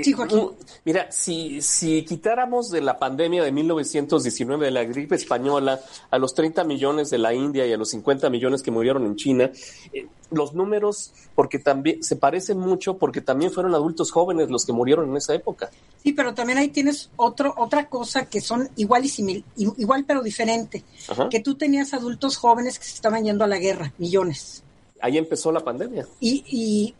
Sí, Joaquín. Mira, si, si quitáramos de la pandemia de 1919, de la gripe española, a los 30 millones de la India y a los 50 millones que murieron en China, eh, los números, porque también se parecen mucho, porque también fueron adultos jóvenes los que murieron en esa época. Sí, pero también ahí tienes otro, otra cosa que son igual y simil, igual pero diferente, Ajá. que tú tenías adultos jóvenes que se estaban yendo a la guerra, millones. Ahí empezó la pandemia. Y, y,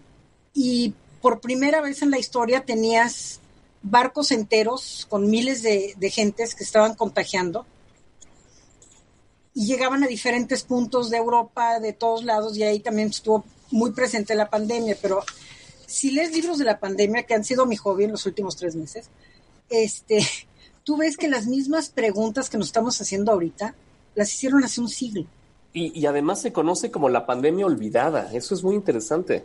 y por primera vez en la historia tenías barcos enteros con miles de, gentes que estaban contagiando y llegaban a diferentes puntos de Europa, de todos lados, y ahí también estuvo muy presente la pandemia. Pero si lees libros de la pandemia, que han sido mi hobby en los últimos tres meses, este, tú ves que las mismas preguntas que nos estamos haciendo ahorita las hicieron hace un siglo. Y además se conoce como la pandemia olvidada. Eso es muy interesante.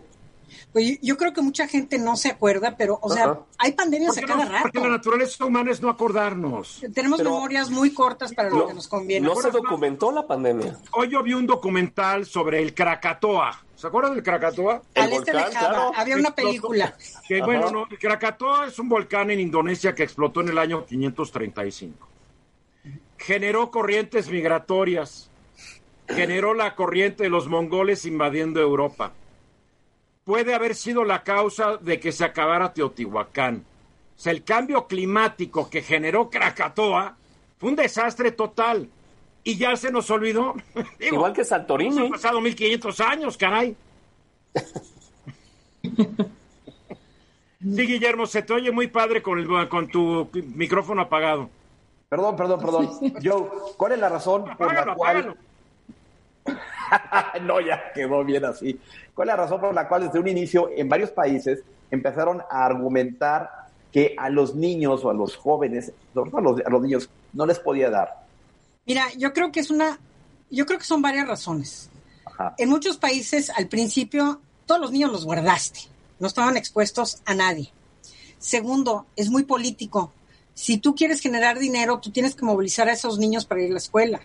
Pues yo creo que mucha gente no se acuerda, pero, o sea, uh -huh. hay pandemias a cada no, rato. Porque la naturaleza humana es no acordarnos. Tenemos pero, memorias muy cortas para lo, lo que nos conviene. No se documentó la pandemia. Hoy yo vi un documental sobre el Krakatoa. ¿Se acuerdan del Krakatoa? Al este volcán, de Java. Claro. Había una película. Que, bueno, no, el Krakatoa es un volcán en Indonesia que explotó en el año 535. Generó corrientes migratorias. Generó la corriente de los mongoles invadiendo Europa puede haber sido la causa de que se acabara Teotihuacán. O sea, el cambio climático que generó Krakatoa fue un desastre total. Y ya se nos olvidó. Digo, Igual que Santorini. Han pasado 1500 años, caray. sí, Guillermo, se te oye muy padre con, el, con tu micrófono apagado. Perdón, perdón, perdón. Joe, ¿cuál es la razón por la cual... no, ya quedó bien así. ¿Cuál es la razón por la cual desde un inicio en varios países empezaron a argumentar que a los niños o a los jóvenes, sobre todo a los, a los niños, no les podía dar? Mira, yo creo que es una, yo creo que son varias razones. Ajá. En muchos países, al principio, todos los niños los guardaste, no estaban expuestos a nadie. Segundo, es muy político. Si tú quieres generar dinero, tú tienes que movilizar a esos niños para ir a la escuela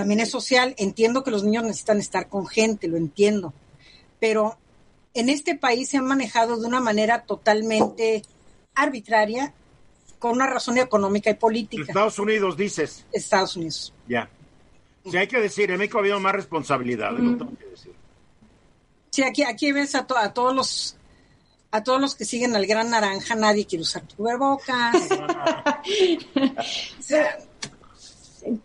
también es social. Entiendo que los niños necesitan estar con gente, lo entiendo. Pero en este país se han manejado de una manera totalmente arbitraria con una razón económica y política. Estados Unidos, dices. Estados Unidos. Ya. Sí, hay que decir, en México ha habido más responsabilidad, lo tengo que decir. Sí, aquí, aquí ves a, to- a todos los a todos los que siguen al Gran Naranja, nadie quiere usar cubrebocas. O sea,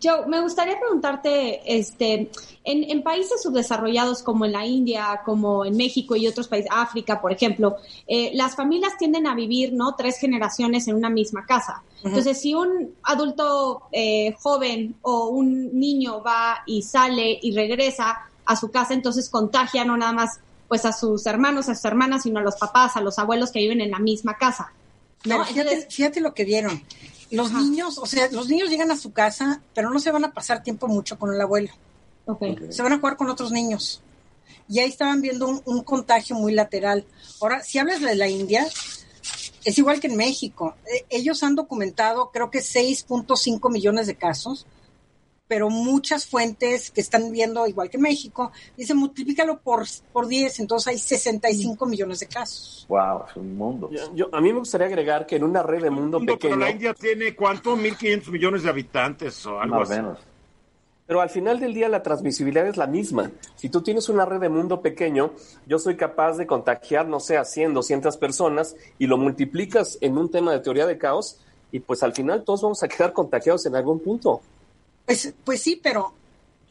Joe, me gustaría preguntarte, este, en, en países subdesarrollados como en la India, como en México y otros países, África, por ejemplo, eh, las familias tienden a vivir, ¿no? Tres generaciones en una misma casa. Entonces, si un adulto eh, joven o un niño va y sale y regresa a su casa, entonces contagia no nada más pues a sus hermanos, a sus hermanas, sino a los papás, a los abuelos que viven en la misma casa. ¿no? pero fíjate, Entonces, fíjate lo que vieron. Los Ajá. niños, o sea, los niños llegan a su casa, pero no se van a pasar tiempo mucho con el abuelo. ok. Se van a jugar con otros niños. Y ahí estaban viendo un, un contagio muy lateral. Ahora, si hablas de la India, es igual que en México. Eh, ellos han documentado, creo que 6.5 millones de casos, pero muchas fuentes que están viendo, igual que México, dicen multiplícalo por, por 10, entonces hay 65 millones de casos. Wow, es un mundo. Yo- yo- a mí me gustaría agregar que en una red de mundo Mundo, pero pequeño, la India tiene, ¿cuánto? 1.500 millones de habitantes o algo Más o así. menos. pero al final del día la transmisibilidad es la misma. Si tú tienes una red de mundo pequeño, yo soy capaz de contagiar, no sé, a 100, 200 personas y lo multiplicas en un tema de teoría de caos y pues al final todos vamos a quedar contagiados en algún punto. Pues, pues sí, pero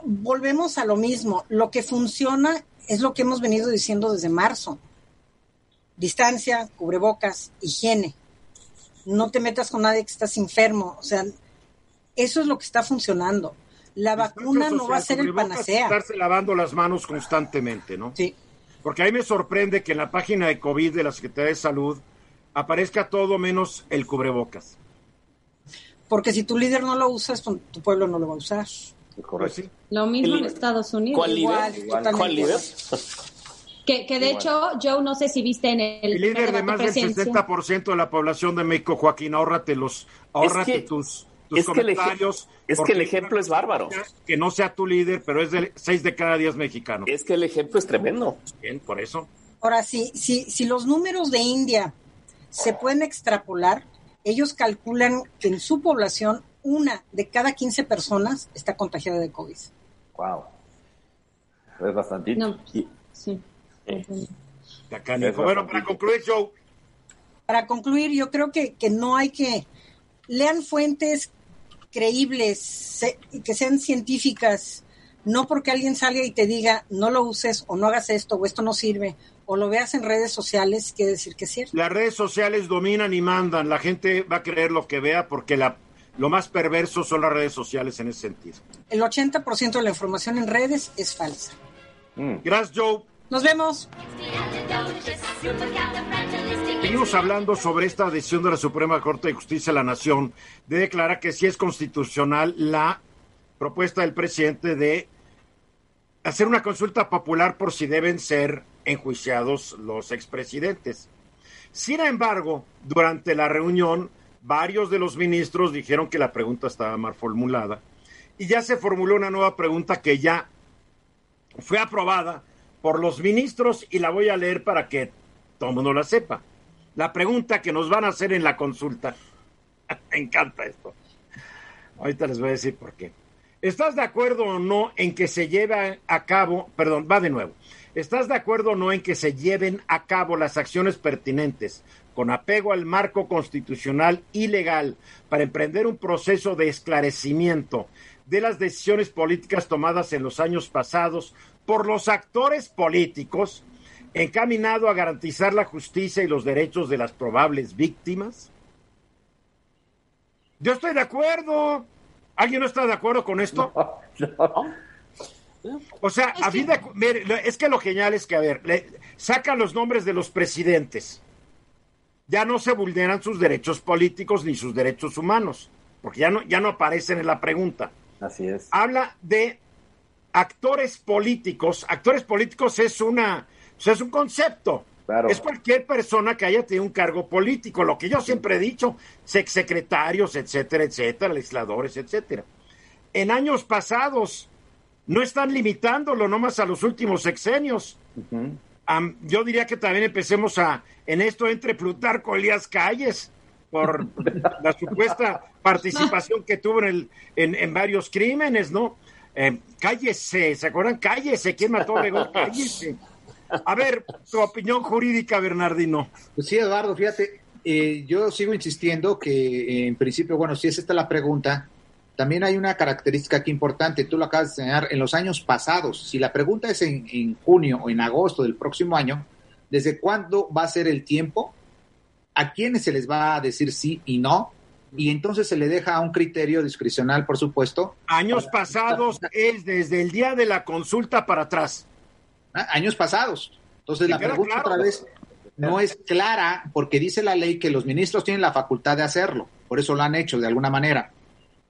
volvemos a lo mismo. Lo que funciona es lo que hemos venido diciendo desde marzo. Distancia, cubrebocas, higiene. No te metas con nadie que estás enfermo. O sea, eso es lo que está funcionando. La vacuna no va a ser el panacea. Estarse lavando las manos constantemente, ¿no? Sí. Porque a mí me sorprende que en la página de COVID de la Secretaría de Salud aparezca todo menos el cubrebocas. Porque si tu líder no lo usas, tu pueblo no lo va a usar. Pues Correcto. sí. Lo mismo en Estados Unidos. ¿Cuál Igual, líder? ¿Cuál líder? Que, que de Igual. hecho, Joe, no sé si viste en el, El líder de más del presidencial. 60% de la población de México, Joaquín, ahórrate los, ahórrate que- tus, tus es que el comentarios. es porque que el ejemplo es bárbaro. Que no sea tu líder, pero es de 6 de cada 10 mexicanos. Es que el ejemplo es tremendo. Bien, por eso. Ahora, si, si, si los números de India se pueden extrapolar, ellos calculan que en su población una de cada 15 personas está contagiada de COVID. Wow. Es bastantito. No, sí. Bueno, bastante. para concluir, Joe, Para concluir, yo creo que, que no hay que lean fuentes creíbles se- que sean científicas, no porque alguien salga y te diga no lo uses o no hagas esto o esto no sirve o lo veas en redes sociales, quiere decir que es cierto. las redes sociales dominan y mandan. La gente va a creer lo que vea porque la, lo más perverso son las redes sociales en ese sentido. El 80% de la información en redes es falsa. Mm. Gracias, Joe. Nos vemos. Seguimos hablando sobre esta decisión de la Suprema Corte de Justicia de la Nación de declarar que sí es constitucional la propuesta del presidente de hacer una consulta popular por si deben ser enjuiciados los expresidentes. Sin embargo, durante la reunión, varios de los ministros dijeron que la pregunta estaba mal formulada y ya se formuló una nueva pregunta que ya fue aprobada por los ministros y la voy a leer para que todo el mundo la sepa. La pregunta que nos van a hacer en la consulta. Me encanta esto. Ahorita les voy a decir por qué. ¿Estás de acuerdo o no en que se lleve a cabo, perdón, va de nuevo. ¿Estás de acuerdo o no en que se lleven a cabo las acciones pertinentes con apego al marco constitucional y legal para emprender un proceso de esclarecimiento de las decisiones políticas tomadas en los años pasados por los actores políticos encaminado a garantizar la justicia y los derechos de las probables víctimas? Yo estoy de acuerdo. ¿Alguien no está de acuerdo con esto? O sea, Es a que- vida, mire, lo- es que lo genial es que, a ver, le, sacan los nombres de los presidentes. Ya no se vulneran sus derechos políticos ni sus derechos humanos, porque ya no, ya no aparecen en la pregunta. Así es. Habla de actores políticos. Actores políticos es una, o sea, es un concepto. Claro. Es cualquier persona que haya tenido un cargo político, lo que yo siempre he dicho, secretarios, etcétera, etcétera, legisladores, etcétera. En años pasados no están limitándolo nomás a los últimos sexenios. Am, yo diría que también empecemos a, en esto entre Plutarco Elías Calles, por la supuesta participación que tuvo en, el, en, en varios crímenes, ¿no? Eh, cállese, ¿se acuerdan? Cállese, ¿quién mató a Obregón? Cállese. A ver, tu opinión jurídica, Bernardino. Pues sí, Eduardo, fíjate, eh, yo sigo insistiendo que en principio, bueno, si es esta la pregunta, también hay una característica aquí importante, tú lo acabas de enseñar, en los años pasados, si la pregunta es en, en junio o en agosto del próximo año, ¿desde cuándo va a ser el tiempo? ¿A quiénes se les va a decir sí y no? y entonces se le deja a un criterio discrecional, por supuesto. Años pasados es desde el día de la consulta para atrás. Ah, años pasados. Entonces la pregunta claro. otra vez no es clara porque dice la ley que los ministros tienen la facultad de hacerlo, por eso lo han hecho de alguna manera.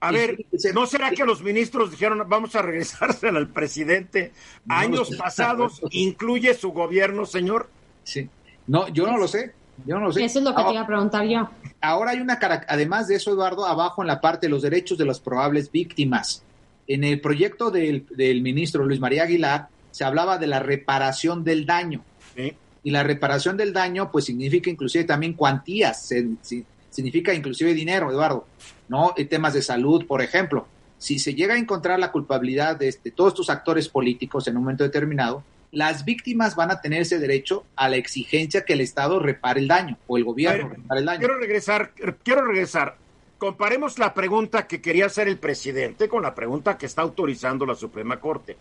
A ver, ¿no será que los ministros dijeron vamos a regresársela al presidente? No Años pasados incluye su gobierno, señor. Sí. No, yo no lo sé. Yo no lo sé. Eso es lo que ahora, te iba a preguntar yo. Ahora hay una, además de eso, Eduardo, abajo en la parte de los derechos de las probables víctimas. En el proyecto del, del ministro Luis María Aguilar se hablaba de la reparación del daño. Sí. Y la reparación del daño, pues significa inclusive también cuantías, se, se, significa inclusive dinero, Eduardo, ¿no? En temas de salud, por ejemplo. Si se llega a encontrar la culpabilidad de, este, todos estos actores políticos en un momento determinado, las víctimas van a tener ese derecho a la exigencia que el Estado repare el daño o el gobierno ver, repare el daño. Quiero regresar, quiero regresar. Comparemos la pregunta que quería hacer el presidente con la pregunta que está autorizando la Suprema Corte.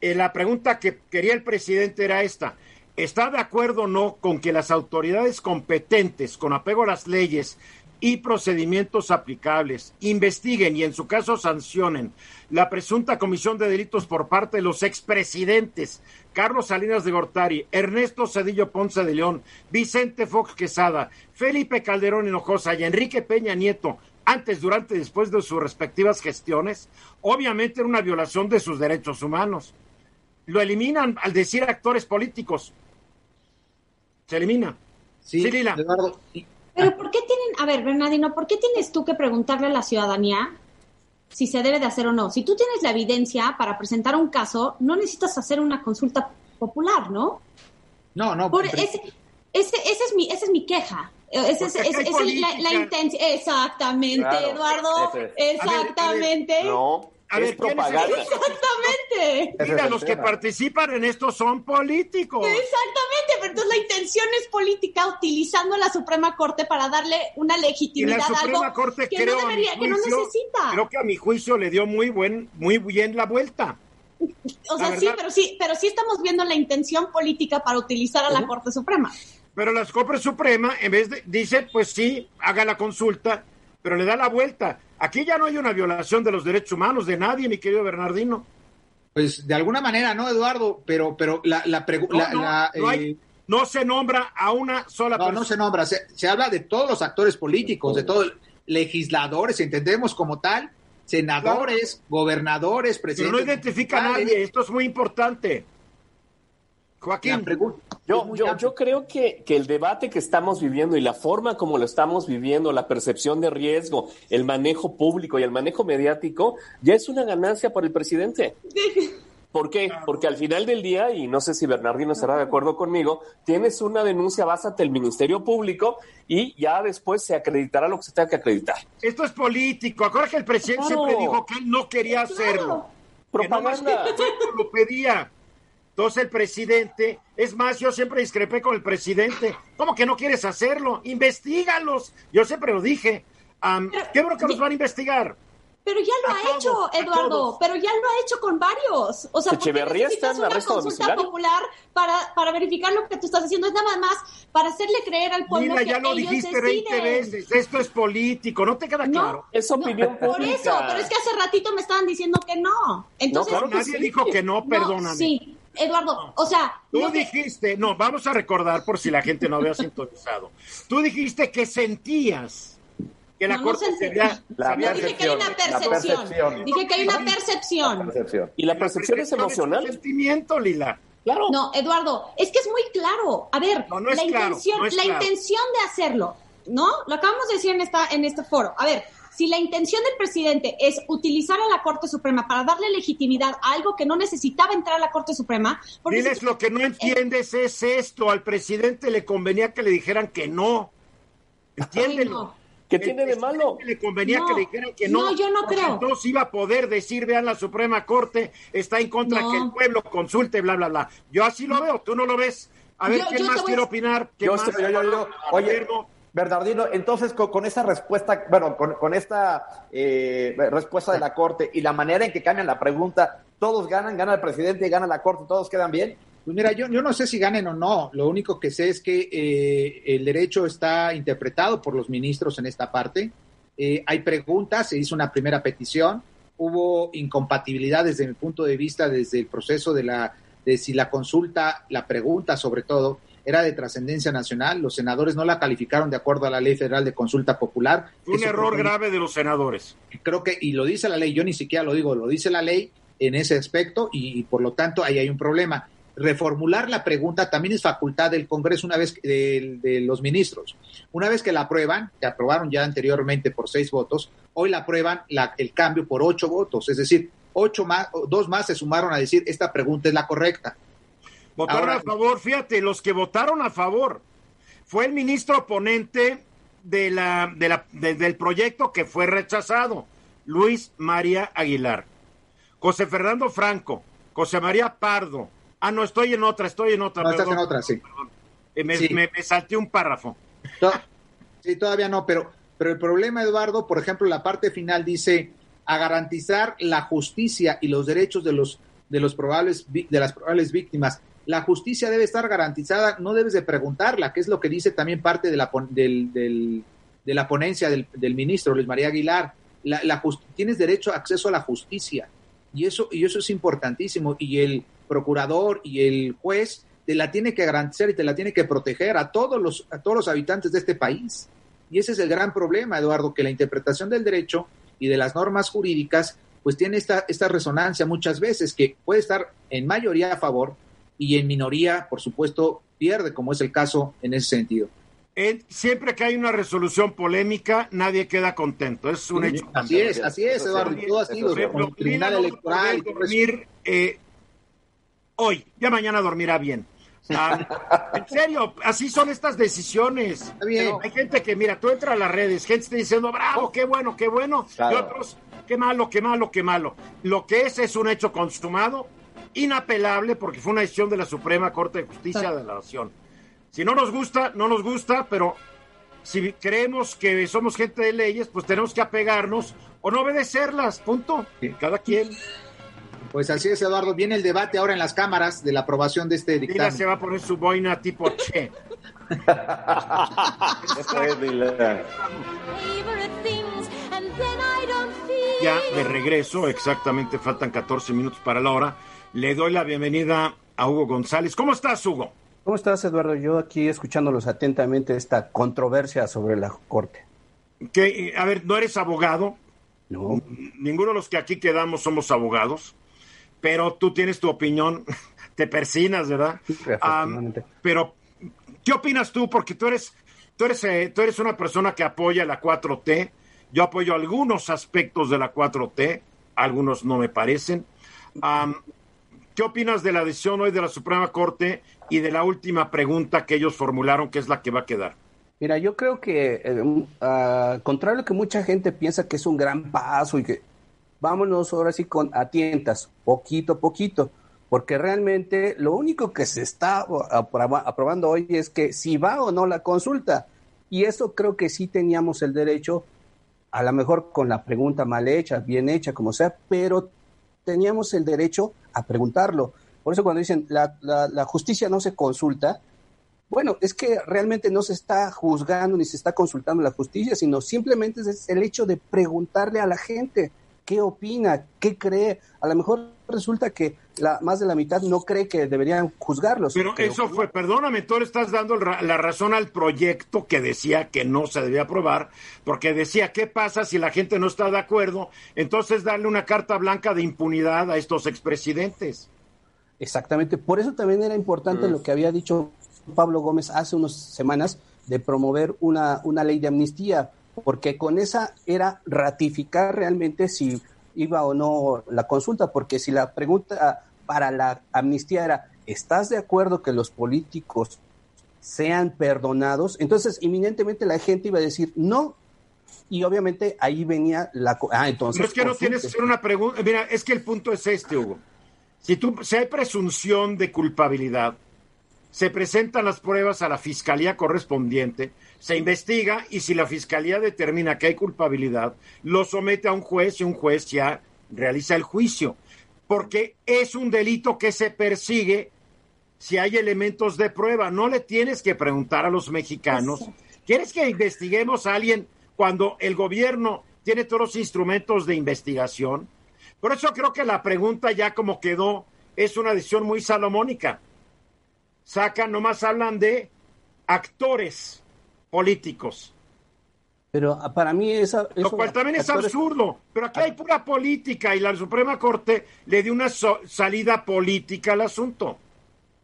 Eh, la pregunta que quería el presidente era esta. ¿Está de acuerdo o no con que las autoridades competentes, con apego a las leyes y procedimientos aplicables, investiguen y en su caso sancionen la presunta comisión de delitos por parte de los expresidentes Carlos Salinas de Gortari, Ernesto Cedillo Ponce de León, Vicente Fox Quesada, Felipe Calderón Hinojosa y Enrique Peña Nieto, antes, durante y después de sus respectivas gestiones, obviamente era una violación de sus derechos humanos. Lo eliminan al decir actores políticos. Se elimina. Sí, sí Lila. Eduardo, Pero ¿por qué a ver, Bernardino, ¿por qué tienes tú que preguntarle a la ciudadanía si se debe de hacer o no? Si tú tienes la evidencia para presentar un caso, no necesitas hacer una consulta popular, ¿no? No, no. Por, ese, ese, ese, es mi, esa es mi queja. Esa es, es, es la, la intención. Exactamente, Claro, Eduardo. Exactamente. No, A es ver, ¿quién es propaganda. Exactamente. Mira, los que participan en esto son políticos. Exactamente, pero entonces la intención es política utilizando la Suprema Corte para darle una legitimidad la a Suprema algo Corte que creo, no a debería, que no juicio, necesita. creo que a mi juicio le dio muy buen, muy bien la vuelta. O sea, sí, pero sí, pero sí estamos viendo la intención política para utilizar a la Corte Suprema. Pero la Corte Suprema, en vez de, dice, pues sí, haga la consulta, pero le da la vuelta. Aquí ya no hay una violación de los derechos humanos de nadie, mi querido Bernardino. Pues de alguna manera, ¿no, Eduardo? Pero, pero la, la, No, la- no, la, no hay- eh, no se nombra a una sola no, persona. no se nombra, se, se habla de todos los actores políticos, de todos legisladores, entendemos como tal, senadores, gobernadores, pero presidentes. no identifica a nadie. Esto es muy importante. Joaquín, Yo, yo, yo creo que, que el debate que estamos viviendo y la forma como lo estamos viviendo, la percepción de riesgo, el manejo público y el manejo mediático, ya es una ganancia para el presidente. ¿Por qué? Porque al final del día, y no sé si Bernardino estará de acuerdo conmigo, tienes una denuncia, vas ante el Ministerio Público y ya después se acreditará lo que se tenga que acreditar. esto es político. Acuérdate que el presidente Claro. siempre dijo que él no quería hacerlo. Que no más que Propaganda. lo pedía. Entonces el presidente, es más, yo siempre discrepé con el presidente. ¿Cómo que no quieres hacerlo? Investígalos. Yo siempre lo dije. Am, ¿Qué bueno que nos van a investigar? Pero ya lo A ha todos, hecho, Eduardo, pero ya lo ha hecho con varios. O sea, ¿por Echeverría está en una consulta popular para, para verificar lo que tú estás haciendo? Es nada más para hacerle creer al pueblo Mira, que ya lo ellos dijiste 20 deciden. veces. Esto es político. ¿No te queda No. claro? Es opinión Por pública. eso, pero es que hace ratito me estaban diciendo que no. Entonces, claro que Nadie sí. dijo que no, no, perdóname. sí, Eduardo, o sea, Tú que- dijiste, no, vamos a recordar por si la gente no había sintonizado. Tú dijiste que sentías que la No, no corte sentí. se había, La dije que hay una La percepción. percepción. Dije que hay una percepción. Percepción. Y la percepción es un emocional. sentimiento, Lila. Claro. No, Eduardo, es que es muy claro. A ver, No, no la claro, intención, no la claro. intención de hacerlo, ¿no? Lo acabamos de decir en esta, en este foro. A ver, si la intención del presidente es utilizar a la Corte Suprema para darle legitimidad a algo que no necesitaba entrar a la Corte Suprema, Diles si- lo que no entiendes es esto. Al presidente le convenía que le dijeran que no. Entiéndelo. ¿Qué tiene de malo? Le convenía No, que le dijeran que no. no, yo no creo. Entonces iba a poder decir, vean, la Suprema Corte está en contra No. que el pueblo consulte, bla, bla, bla. Yo así lo veo, tú no lo ves. A ver, Yo- ¿quién yo más a- quiere opinar? ¿Quién Yo, más? estoy- yo- yo- yo- oye, Alberto. Bernardino, entonces con, esa respuesta, bueno, con, con esta eh, respuesta de la Corte y la manera en que cambian la pregunta, todos ganan, gana el presidente, gana la Corte, todos quedan bien. Pues mira, yo, yo no sé si ganen o no. Lo único que sé es que eh, el derecho está interpretado por los ministros en esta parte. Eh, hay preguntas, se hizo una primera petición, hubo incompatibilidad desde mi punto de vista desde el proceso de la de si la consulta, la pregunta sobre todo, era de trascendencia nacional. Los senadores no la calificaron de acuerdo a la Ley Federal de Consulta Popular. Fue un Eso error grave de los senadores. creo que, y lo dice la ley, yo ni siquiera lo digo, lo dice la ley en ese aspecto y, y por lo tanto ahí hay un problema. Reformular la pregunta también es facultad del Congreso una vez de, de los ministros. Una vez que la aprueban, que aprobaron ya anteriormente por seis votos, hoy la aprueban la- el cambio por ocho votos, es decir, ocho más, dos más se sumaron a decir esta pregunta es la correcta. Votaron Ahora- a favor, fíjate, los que votaron a favor fue el ministro ponente de la, de la, de- del proyecto que fue rechazado, Luis María Aguilar, José Fernando Franco, José María Pardo. Ah, no, estoy en otra, estoy en otra. No, estás perdón. en otra, sí. Eh, me, Sí. me- me salté un párrafo. To- Sí, todavía no, pero, pero el problema, Eduardo, por ejemplo, la parte final dice a garantizar la justicia y los derechos de los de los probables de las probables víctimas. La justicia debe estar garantizada, no debes de preguntarla, que es lo que dice también parte de la del, del- de la ponencia del, del ministro Luis María Aguilar. La, la tienes derecho a acceso a la justicia y eso y eso es importantísimo y el procurador y el juez te la tiene que garantizar y te la tiene que proteger a todos los a todos los habitantes de este país. Y ese es el gran problema, Eduardo, que la interpretación del derecho y de las normas jurídicas pues tiene esta esta resonancia muchas veces que puede estar en mayoría a favor y en minoría, por supuesto, pierde, como es el caso en ese sentido. Siempre que hay una resolución polémica, nadie queda contento. Es un hecho. Así es, así es, Eduardo, todo ha sido el Tribunal Electoral. dormir eh, hoy, ya mañana dormirá bien. Ah, en serio, así son estas decisiones. Está bien. Hay gente que, mira, tú entras a las redes, gente está diciendo, bravo, qué bueno, qué bueno, y otros, qué malo, qué malo, qué malo. Lo que es es un hecho consumado, inapelable, porque fue una decisión de la Suprema Corte de Justicia de la Nación. Si no nos gusta, no nos gusta, pero si creemos que somos gente de leyes, pues tenemos que apegarnos o no obedecerlas, punto. Cada quien. Pues así es, Eduardo. Viene el debate ahora en las cámaras de la aprobación de este Dila dictamen. se va a poner su boina tipo che. Ya de regreso, exactamente faltan 14 minutos para la hora. Le doy la bienvenida a Hugo González. ¿Cómo estás, Hugo? ¿Cómo estás, Eduardo? Yo aquí escuchándolos atentamente esta controversia sobre la Corte. Que, a ver, no eres abogado. No, Ninguno de los que aquí quedamos somos abogados. Pero tú tienes tu opinión. Te persinas, ¿verdad? efectivamente. Am, pero, ¿qué opinas tú? Porque tú eres, tú eres, eh, tú eres una persona que apoya la 4T. Yo apoyo algunos aspectos de la 4T, algunos no me parecen. ¿Qué opinas de la decisión hoy de la Suprema Corte y de la última pregunta que ellos formularon, que es la que va a quedar? Mira, yo creo que, eh, ah, contrario a lo que mucha gente piensa que es un gran paso y que vámonos ahora sí con a tientas, poquito a poquito, porque realmente lo único que se está aproba- aprobando hoy es que si va o no la consulta. Y eso creo que sí teníamos el derecho, a lo mejor con la pregunta mal hecha, bien hecha, como sea, pero teníamos el derecho a preguntarlo. Por eso cuando dicen la, la, la justicia no se consulta, bueno, es que realmente no se está juzgando ni se está consultando la justicia, sino simplemente es el hecho de preguntarle a la gente qué opina, qué cree. A lo mejor resulta que la, más de la mitad no cree que deberían juzgarlos. Pero eso fue, perdóname, tú le estás dando la razón al proyecto que decía que no se debía aprobar, porque decía, ¿qué pasa si la gente no está de acuerdo? Entonces darle una carta blanca de impunidad a estos expresidentes. Exactamente, por eso también era importante lo que había dicho Pablo Gómez hace unas semanas de promover una, una ley de amnistía, porque con esa era ratificar realmente si iba o no la consulta, porque si la pregunta para la amnistía era, ¿estás de acuerdo que los políticos sean perdonados, entonces inminentemente la gente iba a decir no. Y obviamente ahí venía la... Ah, entonces... Pero es que no tienes que hacer una pregunta. Mira, es que el punto es este, Hugo. Si, tú, si hay presunción de culpabilidad, se presentan las pruebas a la fiscalía correspondiente, se investiga y si la fiscalía determina que hay culpabilidad, lo somete a un juez y un juez ya realiza el juicio. Porque es un delito que se persigue si hay elementos de prueba. No le tienes que preguntar a los mexicanos. ¿Quieres que investiguemos a alguien cuando el gobierno tiene todos los instrumentos de investigación? Por eso creo que la pregunta ya como quedó es una decisión muy salomónica sacan, nomás hablan de actores políticos. Pero ah, para mí esa, Lo cual también es absurdo. Pero aquí hay pura política y la Suprema Corte le dio una salida política al asunto.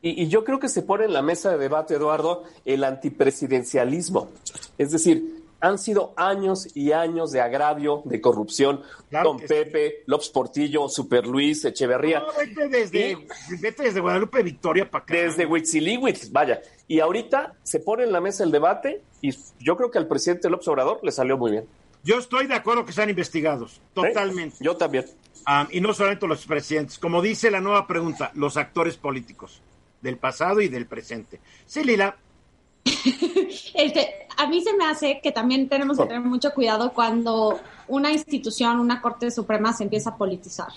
Y, y, yo creo que se pone en la mesa de debate, Eduardo, el antipresidencialismo. Es decir, han sido años y años de agravio, de corrupción Claro con que Pepe, López Portillo, Super Luis, Echeverría. No, vete desde, vete desde Guadalupe Victoria para acá. Desde Huitzilihuitl, vaya. Y ahorita se pone en la mesa el debate y yo creo que al presidente López Obrador le salió muy bien. Yo estoy de acuerdo que sean investigados, totalmente. Yo también. Ah, y no solamente los presidentes, como dice la nueva pregunta, los actores políticos del pasado y del presente. Sí, Lila, Este, a mí se me hace que también tenemos que tener mucho cuidado cuando una institución, una Corte Suprema se empieza a politizar.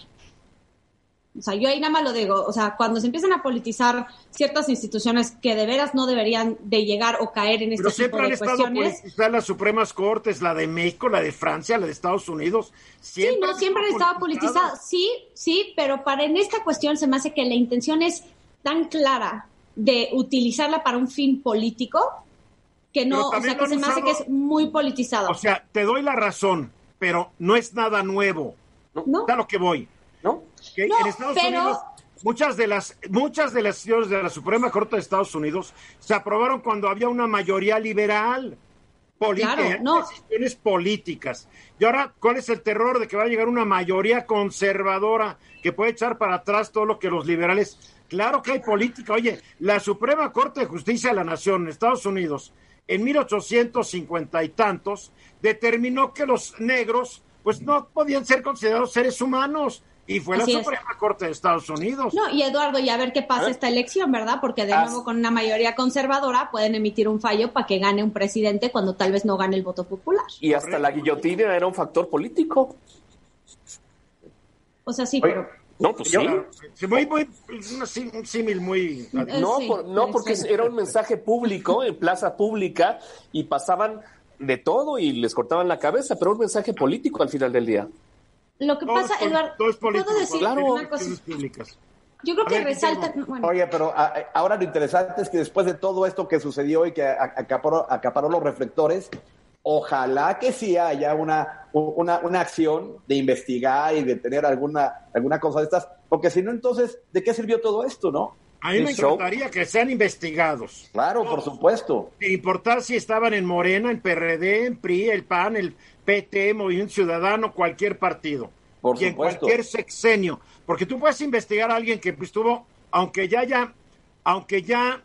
O sea, yo ahí nada más lo digo, o sea, cuando se empiezan a politizar ciertas instituciones que de veras no deberían de llegar o caer en este pero tipo siempre han de estado cuestiones. politizadas las Supremas Cortes, la de México, la de Francia, la de Estados Unidos. Sí, no, siempre han estado politizadas. Sí, sí, pero para en esta cuestión se me hace que la intención es tan clara de utilizarla para un fin político que no, o sea, que se me hace que es muy politizado. O sea, te doy la razón, pero no es nada nuevo. ¿No? A lo que voy. ¿No? Que No, en Estados pero- Unidos, muchas de las muchas de las decisiones de la Suprema Corte de Estados Unidos se aprobaron cuando había una mayoría liberal. Claro, eh, no. decisiones políticas. Y ahora, ¿cuál es el terror de que va a llegar una mayoría conservadora que puede echar para atrás todo lo que los liberales? Claro que hay política. Oye, la Suprema Corte de Justicia de la Nación en Estados Unidos, en 1850 y tantos, determinó que los negros, pues no podían ser considerados seres humanos. Y fue Así la es. Suprema Corte de Estados Unidos. No, y Eduardo, y a ver qué pasa esta elección, ¿verdad? Porque de nuevo con una mayoría conservadora pueden emitir un fallo para que gane un presidente cuando tal vez no gane el voto popular. Y hasta la guillotina era un factor político. O sea, sí, Oye, pero No, pues Yo- sí. Sí, muy, muy, un símil muy... Eh, No, sí, por- no, porque sí. era un mensaje público en plaza pública y pasaban de todo y les cortaban la cabeza, pero un mensaje político al final del día. lo que Todo pasa, Eduardo, todo es político, puedo decir claro. una cosa. Yo creo que ver, resalta, bueno, Oye, pero a- a- ahora lo interesante es que después de todo esto que sucedió y que acaparó, acaparó los reflectores, ojalá que sí haya una, una, una acción de investigar y de tener alguna, alguna cosa de estas, porque si no, entonces, ¿de qué sirvió todo esto, no? A mí me show. encantaría que sean investigados. Claro, por supuesto. Sin importar si estaban en Morena, en PRD, en PRI, el PAN, el PT, Movimiento Ciudadano, cualquier partido. Por y en supuesto. cualquier sexenio. Porque tú puedes investigar a alguien que estuvo, aunque ya haya, aunque ya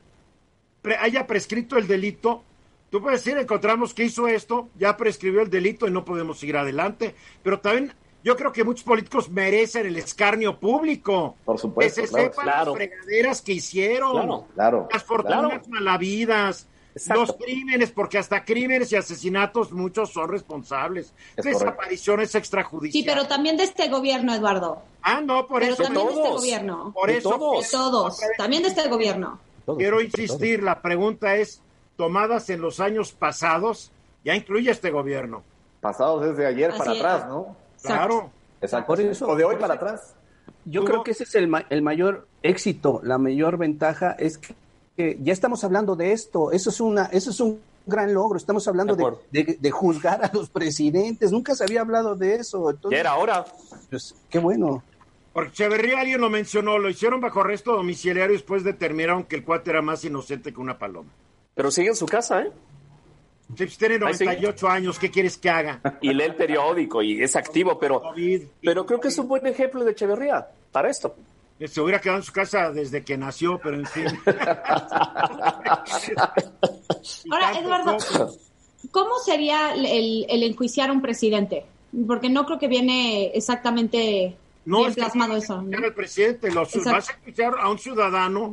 haya prescrito el delito, tú puedes decir, encontramos que hizo esto, ya prescribió el delito y no podemos seguir adelante. Pero también yo creo que muchos políticos merecen el escarnio público. Por supuesto, Que se claro. sepan Claro. las fregaderas que hicieron. Claro. Claro. Las fortunas Claro. malavidas, Exacto. los crímenes, porque hasta crímenes y asesinatos muchos son responsables. Es correcto. Desapariciones sí, extrajudiciales. pero también de este gobierno, Eduardo. Ah, no, por Pero eso. también de este todos. gobierno. Por de eso todos. De todos. También de este gobierno. Quiero insistir, la pregunta es, tomadas en los años pasados, ya incluye este gobierno. Pasados desde ayer Así para es. atrás, ¿no? Claro. Exacto. Por eso- o de hoy por para eso- atrás. Yo creo que ese es el, ma- el mayor éxito, la mayor ventaja es que, que ya estamos hablando de esto. Eso es una, eso es un gran logro. Estamos hablando De de, acuerdo. de- de juzgar a los presidentes. Nunca se había hablado de eso. Entonces, Ya era hora. pues, qué bueno. Porque Echeverría alguien lo mencionó, lo hicieron bajo arresto domiciliario y después determinaron que el cuate era más inocente que una paloma. Pero sigue en su casa, ¿eh? Si tiene Ahí sí. 98 años, ¿qué quieres que haga? Y lee el periódico y es activo, pero, pero creo que es un buen ejemplo de Echeverría para esto. Se hubiera quedado en su casa desde que nació, pero en fin. Ahora, Eduardo, ¿cómo sería el, el enjuiciar a un presidente? Porque no creo que viene exactamente no, bien es plasmado no eso. ¿no? el presidente, lo vas a enjuiciar a un ciudadano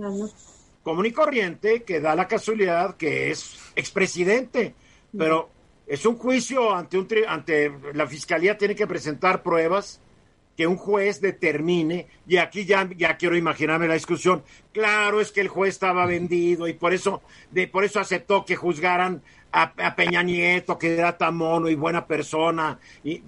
común y corriente que da la casualidad que es expresidente, pero es un juicio ante un tri- ante la fiscalía tiene que presentar pruebas que un juez determine y aquí ya ya quiero imaginarme la discusión. Claro, es que el juez estaba vendido y por eso de por eso aceptó que juzgaran a, a Peña Nieto, que era tan mono y buena persona y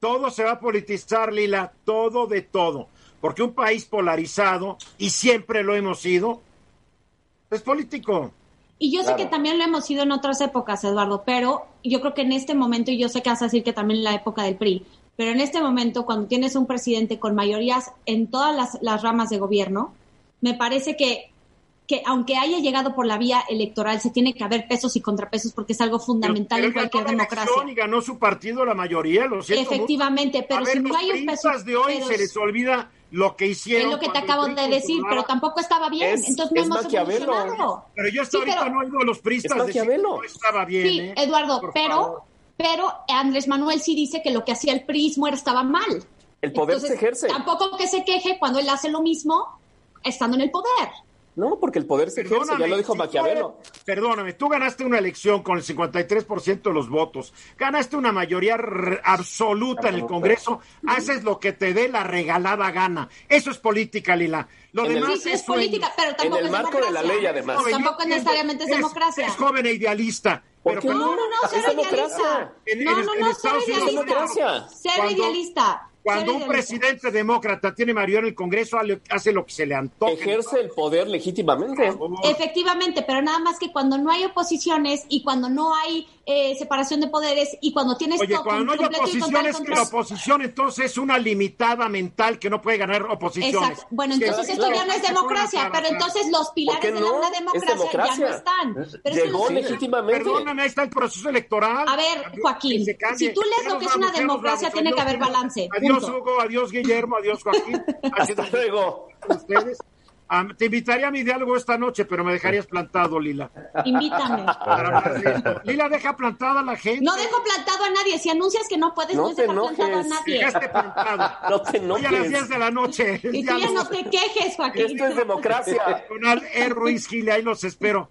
todo se va a politizar, Lila, todo de todo. Porque un país polarizado, y siempre lo hemos sido, es político. Y yo sé que también lo hemos sido en otras épocas, Eduardo, pero yo creo que en este momento, y yo sé que vas a decir que también en la época del PRI, pero en este momento, cuando tienes un presidente con mayorías en todas las, las ramas de gobierno, me parece que, que aunque haya llegado por la vía electoral, se tiene que haber pesos y contrapesos porque es algo fundamental Pero en cualquier democracia. Y ganó su partido la mayoría, lo siento mucho. Efectivamente, pero A ver, si no los hay un peso... de hoy pero se les olvida lo que hicieron. es lo que te acabo de decir, pero tampoco estaba bien. Es- Entonces no es hemos evolucionado. Pero yo hasta Sí, ahorita pero- no oído a los priistas Es decir que no estaba bien. Sí, ¿eh? Eduardo, pero, favor. pero Andrés Manuel sí dice que lo que hacía el prismo era estaba mal. El poder Entonces, se ejerce. Tampoco que se queje cuando él hace lo mismo estando en el poder. No, porque el poder se ejerce, ya lo dijo si Maquiavelo. perdóname, tú ganaste una elección con el 53% de los votos, ganaste una mayoría absoluta en el Congreso, haces lo que te dé la regalada gana. Eso es política, Lila. Lo En el- demás Sí, sí, es política, pero tampoco el es marco de la democracia. ley, además. Joven, Tampoco entiendo, necesariamente es democracia. Es joven e idealista. ¿Por Pero No, no, no, ser democracia. idealista. En- No, en- no, en no, es idealista. democracia. Ser Cuando- idealista. Cuando un presidente demócrata tiene mayoría en el Congreso, hace lo que se le antoja. Ejerce el poder legítimamente. Efectivamente, pero nada más que cuando no hay oposiciones y cuando no hay eh, separación de poderes y cuando tienes Oye, cuando no hay completo y oposición total es que control. la oposición entonces es una limitada mental que no puede ganar oposiciones. Exacto. Bueno, Sí, entonces claro, esto ya no es claro. democracia, pero entonces los pilares de no? la una Es democracia, ya democracia. no están. Pero es que Llegó los- legítimamente. Perdóname, ahí está el proceso electoral. A ver, Joaquín, si tú lees lo que es una democracia, tiene que haber balance. Adiós, punto. Hugo, adiós, Guillermo, adiós, Joaquín. Hasta luego. Ustedes. Ah, te invitaría a mi diálogo esta noche, pero me dejarías plantado, Lila. Invítame. Lila, deja plantada a la gente. No dejo plantado a nadie. Si anuncias que no puedes, No no, te dejar plantado a enojes. nadie. Dejaste plantado. No te Hoy a las 10 enojes. de la noche. Y tú ya no te quejes, Joaquín. Esto es democracia. Con Al E. Ruiz Gil, ahí los espero.